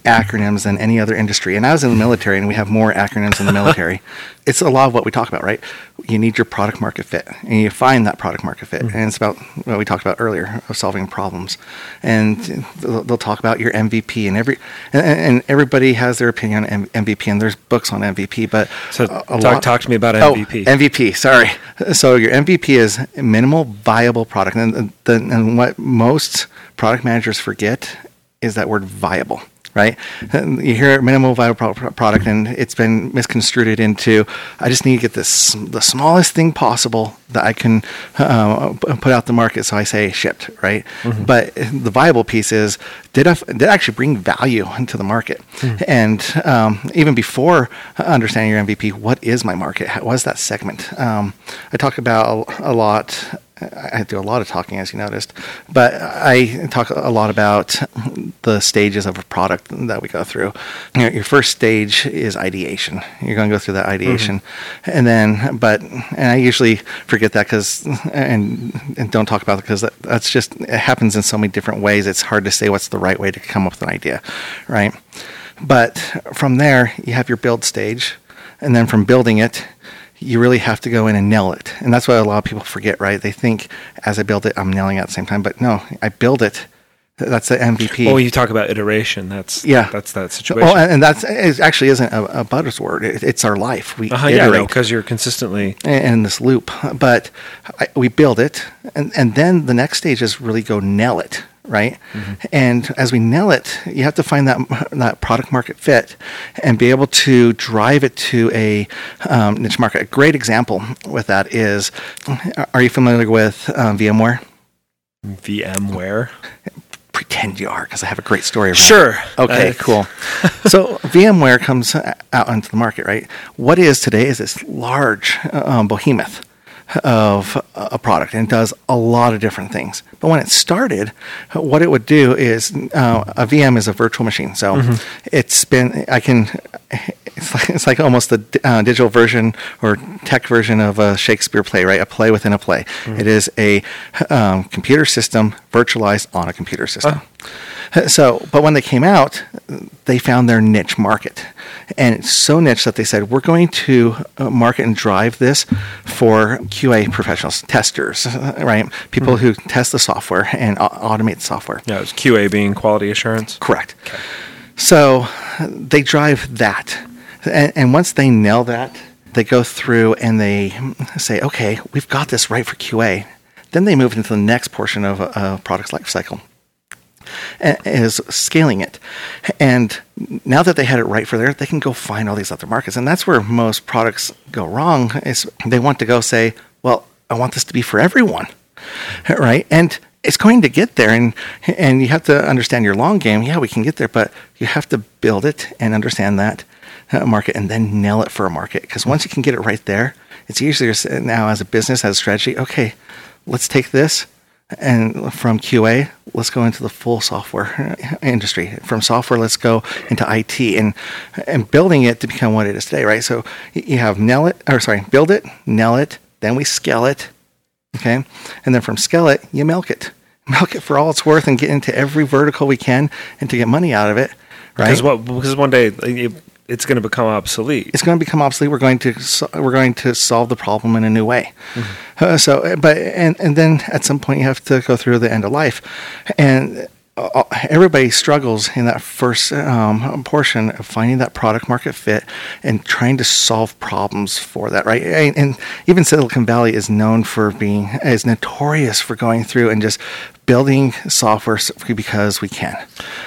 acronyms than any other industry. And I was in the military, and we have more acronyms in the military. it's a lot of what we talk about, right? You need your product market fit, and you find that product market fit. Mm-hmm. And it's about what we talked about earlier of solving problems. And they'll, they'll talk about your MVP, and every and, and everybody has their opinion on M- MVP, and there's books on MVP. But So a- a talk- talk to me about Oh, MVP. MVP. Sorry. So your MVP is minimal viable product, and the, and what most product managers forget is that word viable. Right? You hear minimal viable pro- pro- product, and it's been misconstrued into I just need to get this the smallest thing possible that I can uh, put out the market. So I say shipped, right? But the viable piece is did I did I actually bring value into the market? And um, even before understanding your MVP, what is my market? What is that segment? Um, I talk about a, a lot. I do a lot of talking, as you noticed, but I talk a lot about the stages of a product that we go through. You know, your first stage is ideation. You're going to go through that ideation, mm-hmm. and then, but, and I usually forget that because, and, and don't talk about it because that, that's just it happens in so many different ways. It's hard to say what's the right way to come up with an idea, right? But from there, you have your build stage, and then from building it, you really have to go in and nail it. And that's what a lot of people forget, right? They think as I build it, I'm nailing it at the same time. But no, I build it. That's the MVP. well, you talk about iteration. That's Yeah. That's that situation. well, and, and that's it actually isn't a, a buzzword. It, it's our life. We uh-huh, yeah, iterate because you're consistently. in in this loop. But I, we build it, and, and then the next stage is really go nail it, right? And as we nail it, you have to find that that product market fit and be able to drive it to a um, niche market. A great example with that is, are you familiar with um, VMware? VMware. Pretend you are, because I have a great story. around it. Sure. Okay, Uh, cool. so VMware comes out into the market, right? What is today is this large um, behemoth of a product and it does a lot of different things. But when it started, what it would do is uh, a VM is a virtual machine. So it's been, I can, it's like, it's like almost the uh, digital version or tech version of a Shakespeare play, right? A play within a play. It is a um, computer system virtualized on a computer system. So, but when they came out, they found their niche market. And it's so niche that they said, we're going to uh, market and drive this for QA professionals, testers, right? People who test the software and au- automate the software. Yeah, it's QA being quality assurance. Correct. So they drive that. And, and once they nail that, they go through and they say, okay, we've got this right for QA. Then they move into the next portion of a, a product's lifecycle is scaling it. And now that they had it right for there, they can go find all these other markets. And that's where most products go wrong is they want to go say, well, I want this to be for everyone. Right. And it's going to get there and and you have to understand your long game. Yeah, we can get there, but you have to build it and understand that market and then nail it for a market. Because once you can get it right there, it's easier now as a business, as a strategy. Okay, let's take this and from QA, let's go into the full software industry. From software, let's go into IT and and building it to become what it is today, right? So you have nail it, or sorry, build it, nail it, then we scale it, okay, and then from scale it, you milk it, milk it for all it's worth, and get into every vertical we can, and to get money out of it, right? Because what? Because one day it's going to become obsolete. it's going to become obsolete. We're going to we're going to solve the problem in a new way. Uh, so, but and and then at some point you have to go through the end of life, and uh, everybody struggles in that first um, portion of finding that product market fit and trying to solve problems for that. Right, and, and even Silicon Valley is known for being is notorious for going through and just building software because we can.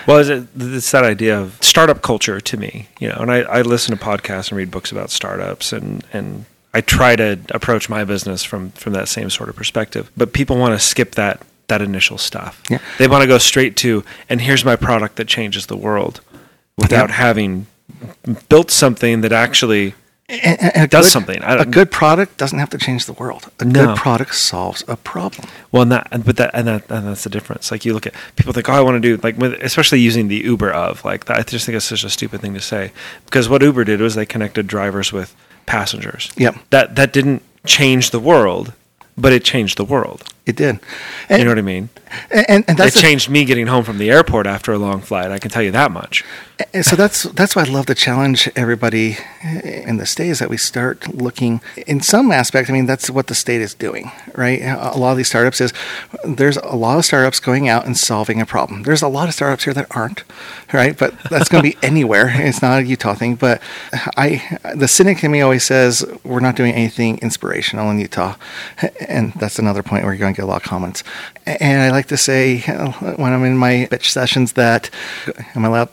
Well, is it, it's that idea of startup culture to me, you know, and I, I listen to podcasts and read books about startups and, and I try to approach my business from, from that same sort of perspective. But people want to skip that, that initial stuff. Yeah. They want to go straight to, and here's my product that changes the world without Yeah. having built something that actually And, and- and Does good- something. A good product doesn't have to change the world. A No. good product solves a problem. Well, and that, but that, and that, and that's the difference. Like you look at people think, oh, I want to do like, with, especially using the Uber of like, that, I just think it's such a stupid thing to say because what Uber did was they connected drivers with passengers. Yep. That that didn't change the world, but it changed the world. It did. And, You know what I mean? and, and that's it changed me getting home from the airport after a long flight. I can tell you that much. And so that's that's why I love to challenge everybody in the state is that we start looking in some aspect. I mean, that's what the state is doing, right? A lot of these startups is there's a lot of startups going out and solving a problem. There's a lot of startups here that aren't, right? But that's going to be anywhere. It's not a Utah thing. But I, the cynic in me always says we're not doing anything inspirational in Utah, and that's another point where you're going get a lot of comments. And I like to say uh, when I'm in my bitch sessions that am I allowed?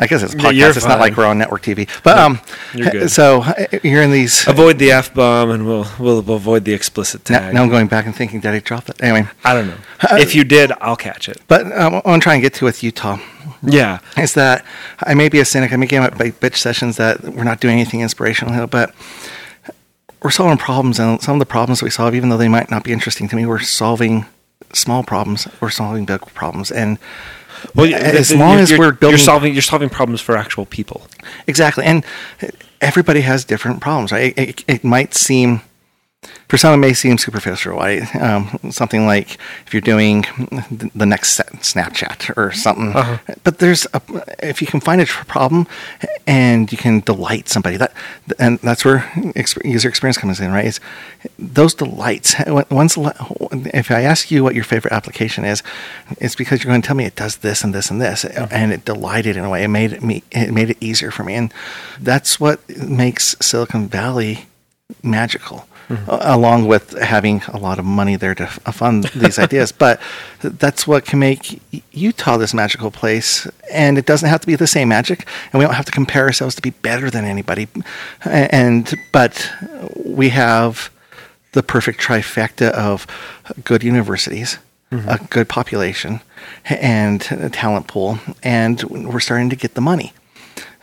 I guess it's a Yeah, podcast. you're it's not like we're on network TV. But um, you're good. so uh, you're in these. Avoid the f bomb, and we'll we'll avoid the explicit Now, tag. now I'm going back and thinking, did I drop that? Anyway, I don't know. if you did, I'll catch it. but um, what I'm trying to get to with Utah Yeah. is that I may be a cynic. I may get my bitch sessions that we're not doing anything inspirational here, but we're solving problems, and some of the problems that we solve, even though they might not be interesting to me, we're solving small problems. We're solving big problems, and Well, as you're- long as you're- we're building you're solving you're solving problems for actual people. Exactly. And everybody has different problems, right? It, it, it might seem, for some, it may seem superficial, right? Um, something like if you're doing the next set, Snapchat or something. Uh-huh. But there's, a, if you can find a problem and you can delight somebody, that, and that's where user experience comes in, right? It's those delights. Once, if I ask you what your favorite application is, it's because you're going to tell me it does this and this and this, and it delighted in a way. It made it me. It made it easier for me, and that's what makes Silicon Valley magical. A- Along with having a lot of money there to fund these ideas, but that's what can make Utah this magical place. And it doesn't have to be the same magic, and we don't have to compare ourselves to be better than anybody. And but we have the perfect trifecta of good universities, mm-hmm. a good population, and a talent pool, and we're starting to get the money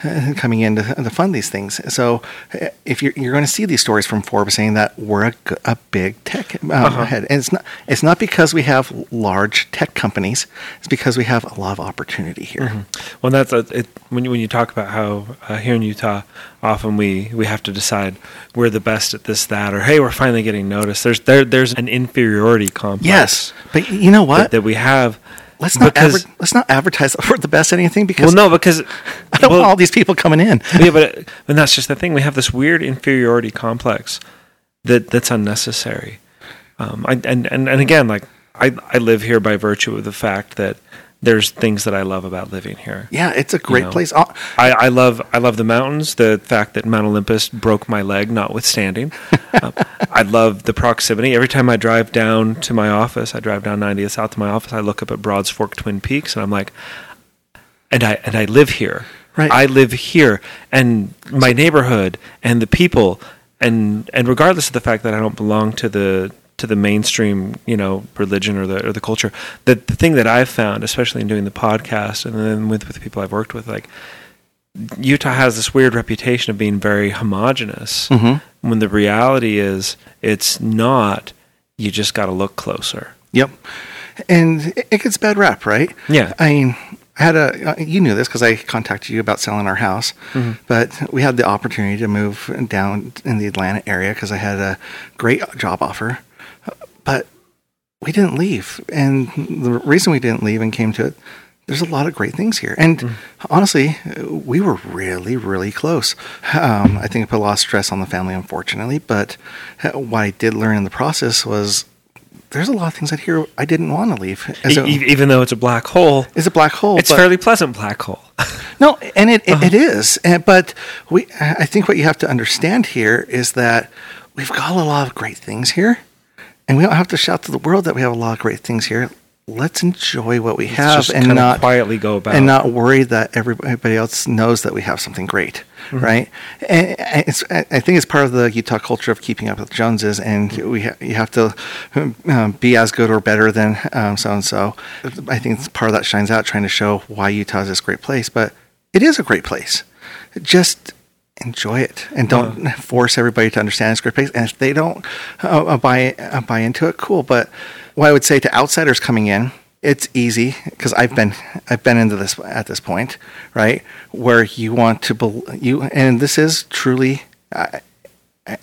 coming in to, to fund these things. So, uh, if you're, you're going to see these stories from Forbes saying that we're a big tech um, head, and it's not it's not because we have large tech companies; it's because we have a lot of opportunity here. Well, that's a, it, when you, when you talk about how uh, here in Utah, often we, we have to decide we're the best at this that, or hey, we're finally getting noticed. There's there there's an inferiority complex. Yes, but you know what? that, that we have. Let's not because- adver- let's not advertise that we're the best at anything because well, no, because I don't well, want all these people coming in. yeah, but and that's just the thing. We have this weird inferiority complex that that's unnecessary. Um, I, and, and and again, like I I live here by virtue of the fact that there's things that I love about living here. Yeah, it's a great know. place. Uh, I, I love I love the mountains. The fact that Mount Olympus broke my leg, notwithstanding, um, I love the proximity. Every time I drive down to my office, I drive down 90th South to my office. I look up at Broads Fork Twin Peaks, and I'm like, and I and I live here. Right. I live here, and my neighborhood, and the people, and and regardless of the fact that I don't belong to the to the mainstream, you know, religion or the or the culture, the the thing that I've found, especially in doing the podcast, and then with with the people I've worked with, like Utah has this weird reputation of being very homogenous. Mm-hmm. When the reality is, it's not. You just got to look closer. Yep. And it gets bad rap, right? Yeah. I mean, I had a, uh, you knew this because I contacted you about selling our house, but we had the opportunity to move down in the Atlanta area because I had a great job offer, but we didn't leave. And the reason we didn't leave and came to it, there's a lot of great things here. And honestly, we were really, really close. Um, I think it put a lot of stress on the family, unfortunately, but what I did learn in the process was there's a lot of things out here I didn't want to leave. E- a- even though it's a black hole, it's a black hole. it's fairly pleasant black hole. no, and it, Uh-huh. it, it is. And, but we, I think what you have to understand here is that we've got a lot of great things here, and we don't have to shout to the world that we have a lot of great things here. Let's enjoy what we have and not quietly go about. and not worry that everybody else knows that we have something great, Mm-hmm. right? And I think it's part of the Utah culture of keeping up with Joneses, and we ha- you have to um, be as good or better than so and so. I think it's part of that shines out, trying to show why Utah is this great place, but it is a great place. Just enjoy it and don't force everybody to understand it's a great. And if they don't uh, uh, buy uh, buy into it, cool. But what I would say to outsiders coming in, it's easy because I've been I've been into this at this point, right? Where you want to bel you, and this is truly. Uh,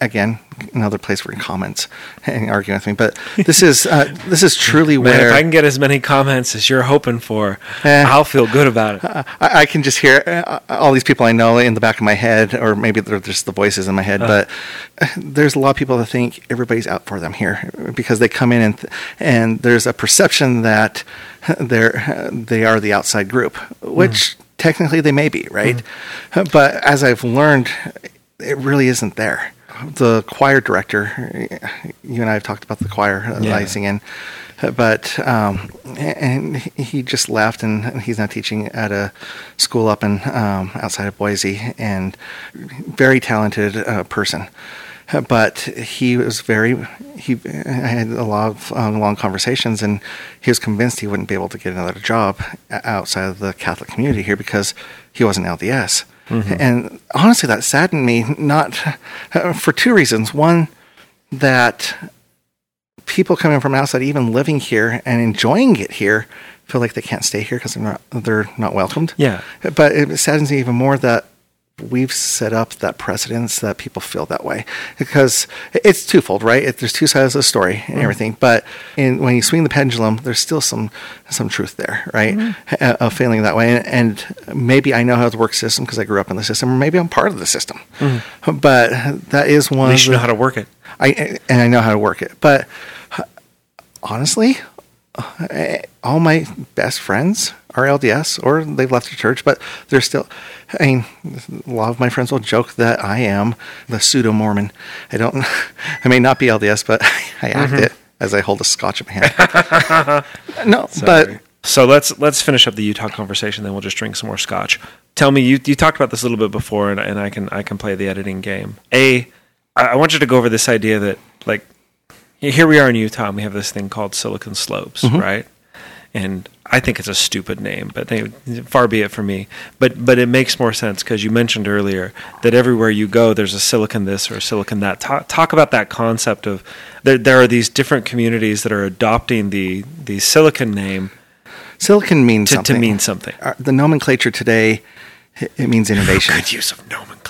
Again, another place for comments and arguing with me, but this is uh, this is truly Man, where if I can get as many comments as you're hoping for, Eh. I'll feel good about it. I, I can just hear uh, all these people I know in the back of my head, or maybe they're just the voices in my head. But uh, there's a lot of people that think everybody's out for them here because they come in and th- and there's a perception that they're they are the outside group, which technically they may be, right? But as I've learned, it really isn't there. The choir director, you and I have talked about the choir uh, that I sing in, but um, and he just left, and he's now teaching at a school up in um, outside of Boise, and very talented uh, person. But he was very he I had a lot of um, long conversations, and he was convinced he wouldn't be able to get another job outside of the Catholic community here because he wasn't LDS. Mm-hmm. And honestly, that saddened me. Not for two reasons. One, that people coming from outside, even living here and enjoying it here, feel like they can't stay here because they're not they're not welcomed. Yeah. But it saddens me even more that we've set up that precedence that people feel that way because it's twofold, right? It, there's two sides of the story and everything, but in, when you swing the pendulum, there's still some some truth there, right? Uh, Of feeling that way, and, and maybe I know how to work system because I grew up in the system, or maybe I'm part of the system. But that is one. At least you know how to work it. I and I know how to work it. But uh, honestly, uh, all my best friends are LDS or they've left the church, but they're still. I mean, a lot of my friends will joke that I am the pseudo Mormon. I don't. I may not be LDS, but I act mm-hmm. it as I hold a scotch in my hand. no, but So let's let's finish up the Utah conversation, then we'll just drink some more scotch. Tell me, you you talked about this a little bit before, and, and I can I can play the editing game. A, I want you to go over this idea that like here we are in Utah, and we have this thing called Silicon Slopes, mm-hmm. right? And I think it's a stupid name, but they, far be it from me. But but it makes more sense because you mentioned earlier that everywhere you go, there's a silicon this or a silicon that. Talk, talk about that concept of there, there are these different communities that are adopting the the silicon name silicon means to, to something. mean something. Uh, the nomenclature today, it it means innovation. Good use of nomenclature.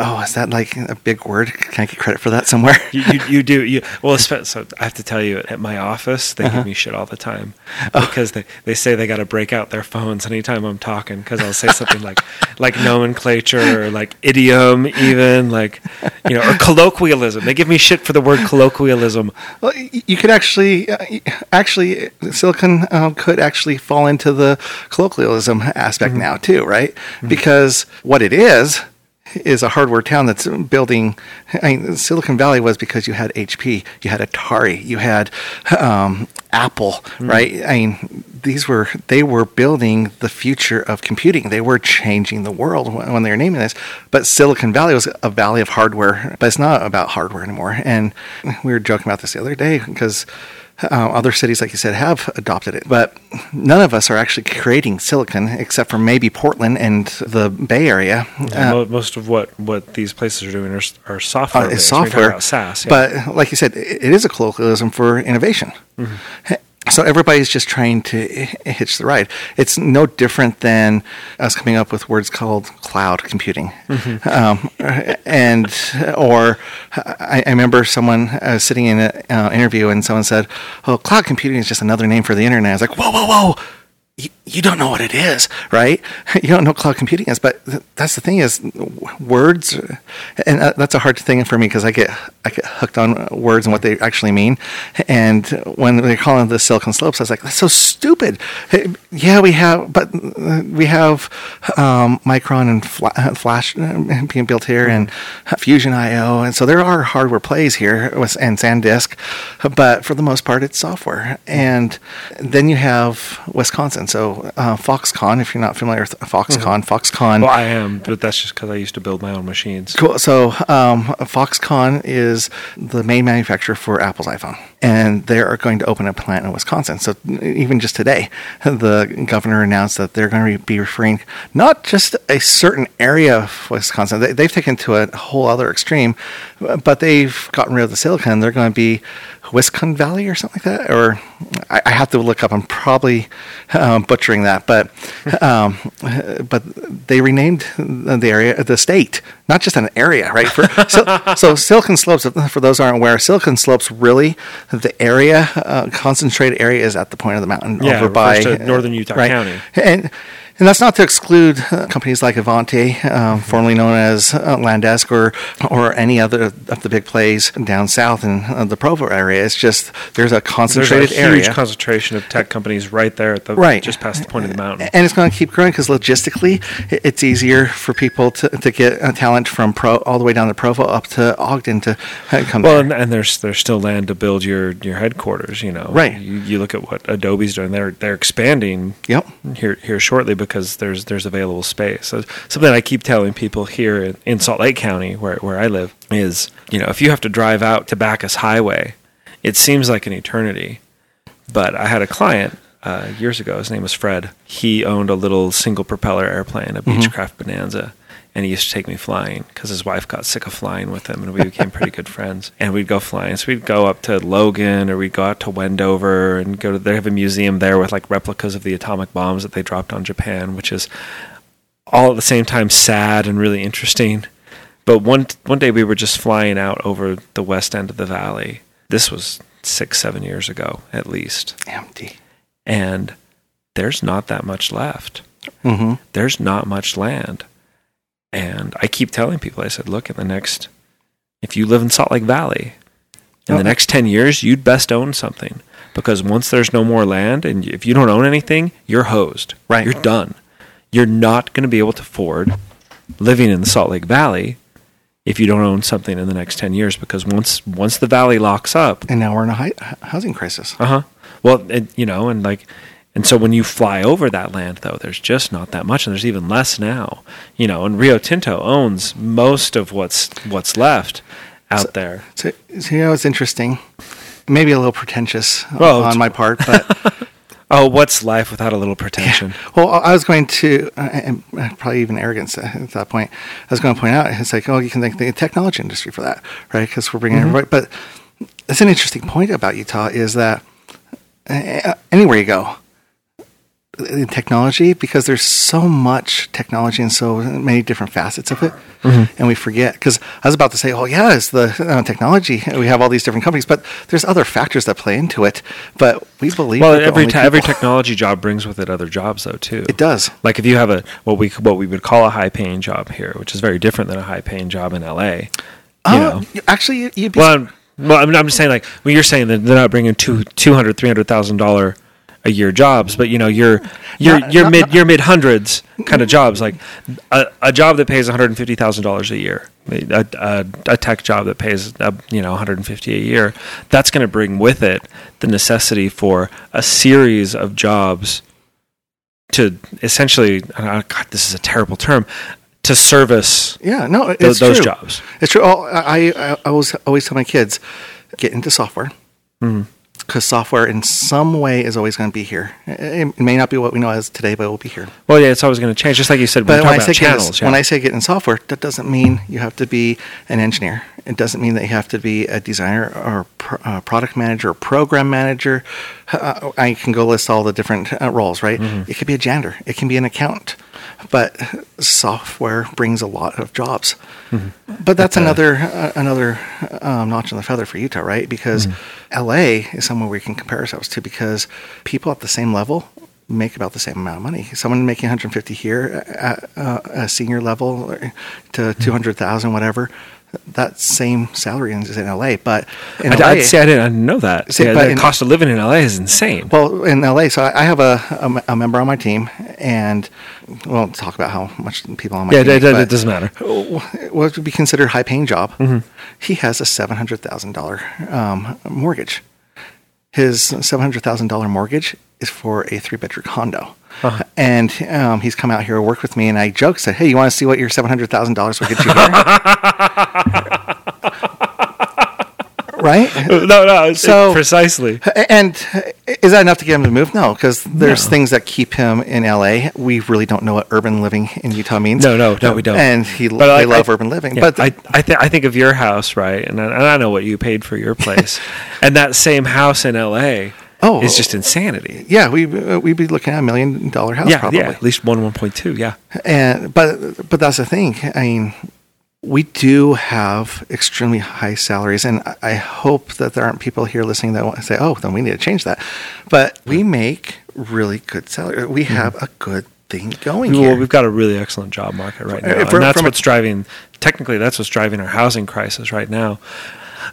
Oh, is that like a big word? Can I get credit for that somewhere? You, you, you do you well. So I have to tell you, at my office, they Uh-huh. give me shit all the time Oh. because they, they say they got to break out their phones anytime I'm talking because I'll say something like like nomenclature or like idiom, even like you know, or colloquialism. They give me shit for the word colloquialism. Well, you could actually, uh, actually, silicon um, could actually fall into the colloquialism aspect now too, right? Because what it is is a hardware town that's building. I mean, Silicon Valley was because you had HP, you had Atari, you had um, Apple, right? I mean, these were they were building the future of computing. They were changing the world when they were naming this. But Silicon Valley was a valley of hardware, but it's not about hardware anymore. And we were joking about this the other day because uh, other cities, like you said, have adopted it, but none of us are actually creating silicon except for maybe Portland and the Bay Area. Uh, Most of what, what these places are doing are, are software. uh, it's based. When you talk software, SaaS, yeah. but like you said, it, it is a colloquialism for innovation. Mm-hmm. So everybody's just trying to hitch the ride. It's no different than us coming up with words called cloud computing, Mm-hmm. um, and or I, I remember someone uh, sitting in an uh, interview and someone said, "Oh, cloud computing is just another name for the internet." I was like, "Whoa, whoa, whoa!" you, you don't know what it is, right? You don't know cloud computing is, but th- that's the thing is words, uh, and uh, that's a hard thing for me because I get I get hooked on words and what they actually mean. And when they're calling the Silicon Slopes, I was like, that's so stupid. Hey, Yeah, we have, but uh, we have um, Micron and Fla- uh, Flash uh, being built here, and Fusion IO, and so there are hardware plays here with and SanDisk, but for the most part, it's software. And then you have Wisconsin. So uh, Foxconn, if you're not familiar with Foxconn, Foxconn. well, I am, but that's just because I used to build my own machines. Cool. So um, Foxconn is the main manufacturer for Apple's iPhone, and they are going to open a plant in Wisconsin. So even just today, the governor announced that they're going to be referring not just a certain area of Wisconsin. They, they've taken to a whole other extreme, but they've gotten rid of the silicon. They're going to be Wisconsin Valley or something like that. Or I, I have to look up. I'm probably um, butchering that, but um, but they renamed the area the state, not just an area, right? For, so, so Silicon Slopes, for those aren't aware, Silicon Slopes really the area uh, concentrated area is at the point of the mountain Yeah, over by northern Utah right? County. and. And that's not to exclude uh, companies like Ivanti, um, formerly known as uh, Landesk, or or any other of the big plays down south in uh, the Provo area. It's just there's a There's a concentrated huge area. concentration of tech companies right there at the Right. just past the point of the mountain. and it's going to keep growing because logistically, it's easier for people to, to get uh, talent from Pro all the way down to Provo up to Ogden to uh, come Well, and, and there's there's still land to build your your headquarters. You know, Right. You, you look at what Adobe's doing; they're they're expanding Yep. here here shortly because there's there's available space. So something I keep telling people here in, in Salt Lake County, where where I live, is you know if you have to drive out to Bacchus Highway, it seems like an eternity. But I had a client uh, years ago. His name was Fred. He owned a little single propeller airplane, a Beechcraft Bonanza. And he used to take me flying because his wife got sick of flying with him, and we became pretty good friends. And we'd go flying. So we'd go up to Logan, or we'd go out to Wendover, and go to. They have a museum there with like replicas of the atomic bombs that they dropped on Japan, which is all at the same time sad and really interesting. But one one day we were just flying out over the west end of the valley. This was six, seven years ago at least. Empty. And there's not that much left. hmm There's not much land. And I keep telling people, I said, look, in the next, if you live in Salt Lake Valley, in Oh. the next 10 years, you'd best own something. Because once there's no more land, and if you don't own anything, you're hosed. Right. You're done. You're not going to be able to afford living in the Salt Lake Valley if you don't own something in the next 10 years. Because once once the valley locks up, And now we're in a hi- housing crisis. uh huh. Well, it, you know, and like, and so when you fly over that land, though, there's just not that much, and there's even less now. You know, and Rio Tinto owns most of what's what's left out there. So, so you know, it's interesting. Maybe a little pretentious Well, on my part, but Oh, what's life without a little pretension? well, I was going to, uh, and uh, probably even arrogance at that point. I was going to point out, it's like, oh, you can thank the technology industry for that, right? Because we're bringing everybody. But it's an interesting point about Utah is that uh, anywhere you go, in technology because there's so much technology and so many different facets of it, mm-hmm. and we forget. Because I was about to say, oh yeah, it's the uh, technology. We have all these different companies, but there's other factors that play into it. But we believe well, every every technology job brings with it other jobs though too. It does. Like if you have a what we what we would call a high paying job here, which is very different than a high paying job in L.A. Oh, uh, know. actually, you'd be. Well, I'm, well, I'm, just saying, like, when you're saying that they're not bringing two, $200,000, $300,000 a year jobs, but you know you're you're Not- you're not- mid not- you're mid hundreds kind of jobs like a, a job that pays one hundred and fifty thousand dollars a year, a, a, a tech job that pays uh, you know one hundred and fifty a year. That's going to bring with it the necessity for a series of jobs to essentially. uh, God, this is a terrible term. To service Yeah, no, it's th- those jobs. It's true. Oh, I, I, I always, always tell my kids, get into software. Mm-hmm. Because software in some way is always going to be here. It, may not be what we know as today, but it will be here. Well, yeah, it's always going to change. Just like you said, when But you when I, talk say channels. in, when I say get in software, that doesn't mean you have to be an engineer. It doesn't mean that you have to be a designer or pro, uh, product manager or program manager. Uh, I can go list all the different uh, roles, right? Mm-hmm. It could be a janitor. It can be an accountant. But software brings a lot of jobs. Mm-hmm. But that's another uh, another um, notch in the feather for Utah, right? Because Mm-hmm. LA is somewhere we can compare ourselves to because people at the same level make about the same amount of money. Someone making 150 here at uh, a senior level to Mm-hmm. 200,000, whatever, that same salary is in LA. But in I, LA, I, see, I didn't, know that. See, Yeah, the in- cost of living in LA is insane. well, in LA, so I have a member on my team, and we won't talk about how much people on my yeah, team. it, make, it, doesn't matter. What would be considered a high paying job? Mm-hmm. He has a seven hundred thousand dollar um, mortgage. His seven hundred thousand dollar mortgage is for a three bedroom condo. Uh-huh. And um, he's come out here to work with me, and I joked, said, "Hey, you want to see what your seven hundred thousand dollars will get you here?" right? no, no, So- precisely. And is that enough to get him to move? No, because there's things that keep him in LA. We really don't know what urban living in Utah means. No, no, no, we don't. And he, But they I- love I- urban living. Yeah, but I, I, th- I think of your house, right? And I, and I know what you paid for your place. and that same house in LA Oh. is just insanity. yeah, we uh, we'd be looking at a million dollar house Yeah, probably. yeah, at least one, 1.2, yeah. And but but that's the thing. I mean, we do have extremely high salaries, and I- hope that there aren't people here listening that want to say, "Oh, then we need to change that." But we make really good salary. We have a good thing going Well, here. we've got a really excellent job market right now. Uh, and that's what's driving, technically, that's what's driving our housing crisis right now.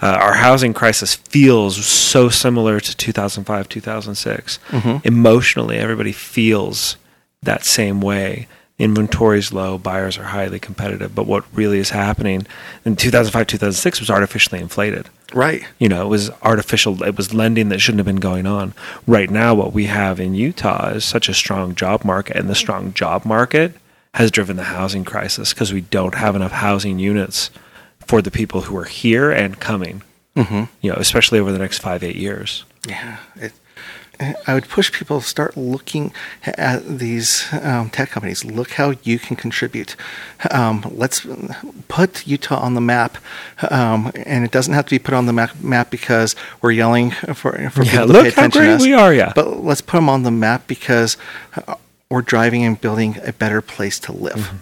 Uh, our housing crisis feels so similar to 2005, 2006. Mm-hmm. Emotionally, everybody feels that same way. Inventory's low, buyers are highly competitive. But what really is happening in 2005, 2006 was artificially inflated. right. You know, it was artificial. It was lending that shouldn't have been going on. Right now, what we have in Utah is such a strong job market, and the strong job market has driven the housing crisis because we don't have enough housing units for the people who are here and coming. Mm-hmm. You know, especially over the next five, eight years. Yeah, it, I would push people to start looking at these um, tech companies. Look how you can contribute. Um, let's put Utah on the map, um, and it doesn't have to be put on the map, map because we're yelling for for Yeah, people to look pay how attention to great us. we are, yeah. But let's put them on the map because uh, we're driving and building a better place to live. Mm-hmm.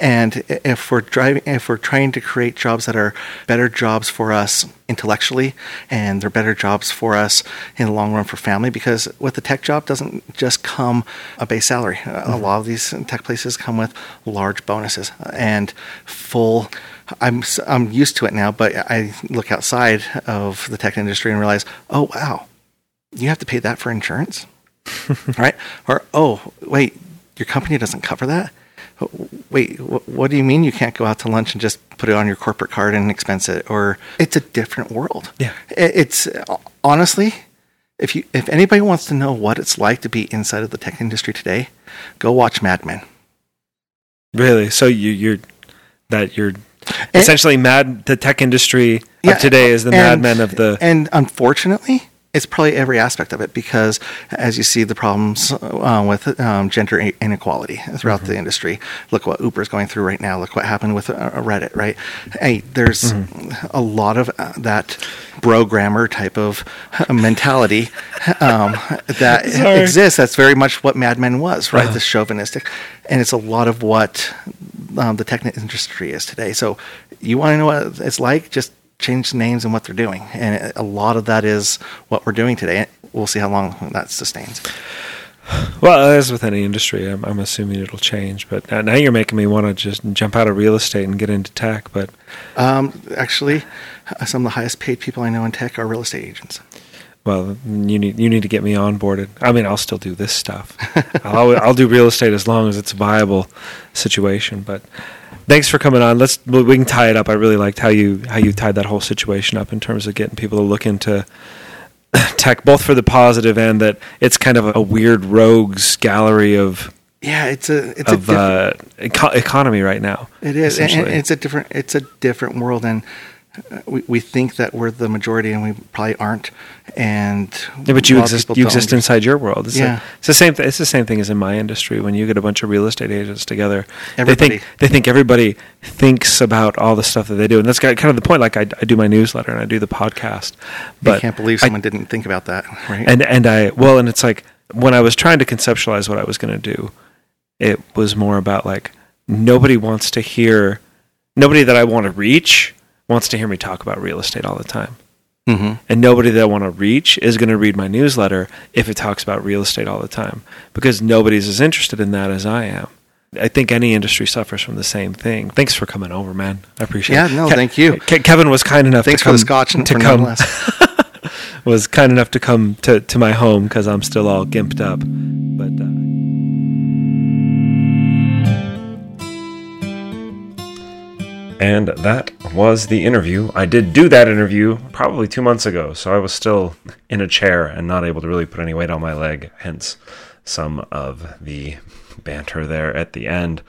And if we're driving, if we're trying to create jobs that are better jobs for us intellectually, and they're better jobs for us in the long run for family, because with the tech job doesn't just come a base salary. A mm-hmm. lot of these tech places come with large bonuses and full. I'm I'm used to it now, but I look outside of the tech industry and realize, oh wow, you have to pay that for insurance, right? Or oh wait, your company doesn't cover that. Wait, wh- what do you mean you can't go out to lunch and just put it on your corporate card and expense it? Or it's a different world. Yeah. It's honestly, if you if anybody wants to know what it's like to be inside of the tech industry today, go watch Mad Men. Really? So you, you're that you're essentially mad. The tech industry Yeah, of today is the and- madmen of the. And unfortunately, it's probably every aspect of it because as you see the problems uh, with um, gender inequality throughout mm-hmm. the industry. Look what uber is going through right now. Look what happened with uh, reddit right? Hey there's mm-hmm. a lot of uh, that programmer type of uh, mentality um, that exists. That's very much what mad men was right? Uh-huh. the chauvinistic and it's a lot of what um, the tech industry is today. So you want to know what it's like? Just change the names and what they're doing. And a lot of that is what we're doing today. We'll see how long that sustains. Well, as with any industry, I'm, I'm assuming it'll change. But now you're making me want to just jump out of real estate and get into tech. But um, actually, some of the highest paid people I know in tech are real estate agents. Well, you need you need to get me onboarded. I mean, I'll still do this stuff. I'll I'll do real estate as long as it's a viable situation. But thanks for coming on. Let's we can tie it up. I really liked how you how you tied that whole situation up in terms of getting people to look into tech, both for the positive and that it's kind of a weird rogues gallery of yeah, it's a it's of a uh, eco- economy right now. It is, and, and it's a different it's a different world, and Uh, we, we think that we're the majority and we probably aren't. And yeah, but you exist you exist inside your world. It's, yeah. A, it's the same. Th- it's the same thing as in my industry. When you get a bunch of real estate agents together, everybody. they think they think everybody thinks about all the stuff that they do, and that's kind of the point. Like I, I do my newsletter and I do the podcast, but I can't believe someone I, didn't think about that. Right? And and I well, and it's like when I was trying to conceptualize what I was going to do, it was more about like nobody wants to hear, nobody that I want to reach wants to hear me talk about real estate all the time. Mm-hmm. And nobody that I want to reach is going to read my newsletter if it talks about real estate all the time because nobody's as interested in that as I am. I think any industry suffers from the same thing. Thanks for coming over, man. I appreciate yeah, it. Yeah, no, Ke- thank you. Ke- Kevin was kind enough Thanks to come, for the scotch to come was kind enough to come to, to my home because I'm still all gimped up. But uh, And that was the interview. I did do that interview probably two months ago, so I was still in a chair and not able to really put any weight on my leg, hence some of the banter there at the end.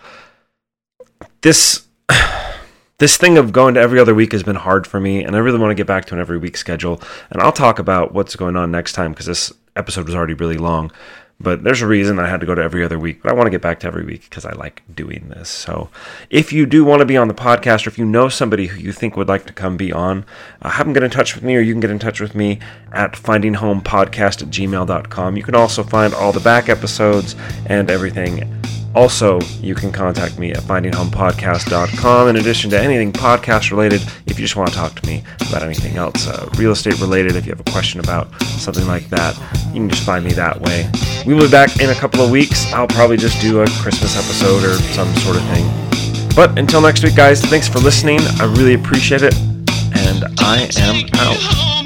This this thing of going to every other week has been hard for me, and I really want to get back to an every week schedule. And I'll talk about what's going on next time because this episode was already really long. But there's a reason I had to go to every other week. But I want to get back to every week because I like doing this. So if you do want to be on the podcast, or if you know somebody who you think would like to come be on, uh, have them get in touch with me, or you can get in touch with me at findinghomepodcast at gmail.com. You can also find all the back episodes and everything also, you can contact me at findinghomepodcast.com. In addition to anything podcast related, if you just want to talk to me about anything else, uh, real estate related, if you have a question about something like that, you can just find me that way. We will be back in a couple of weeks. I'll probably just do a Christmas episode or some sort of thing. But until next week, guys, thanks for listening. I really appreciate it. And I am out.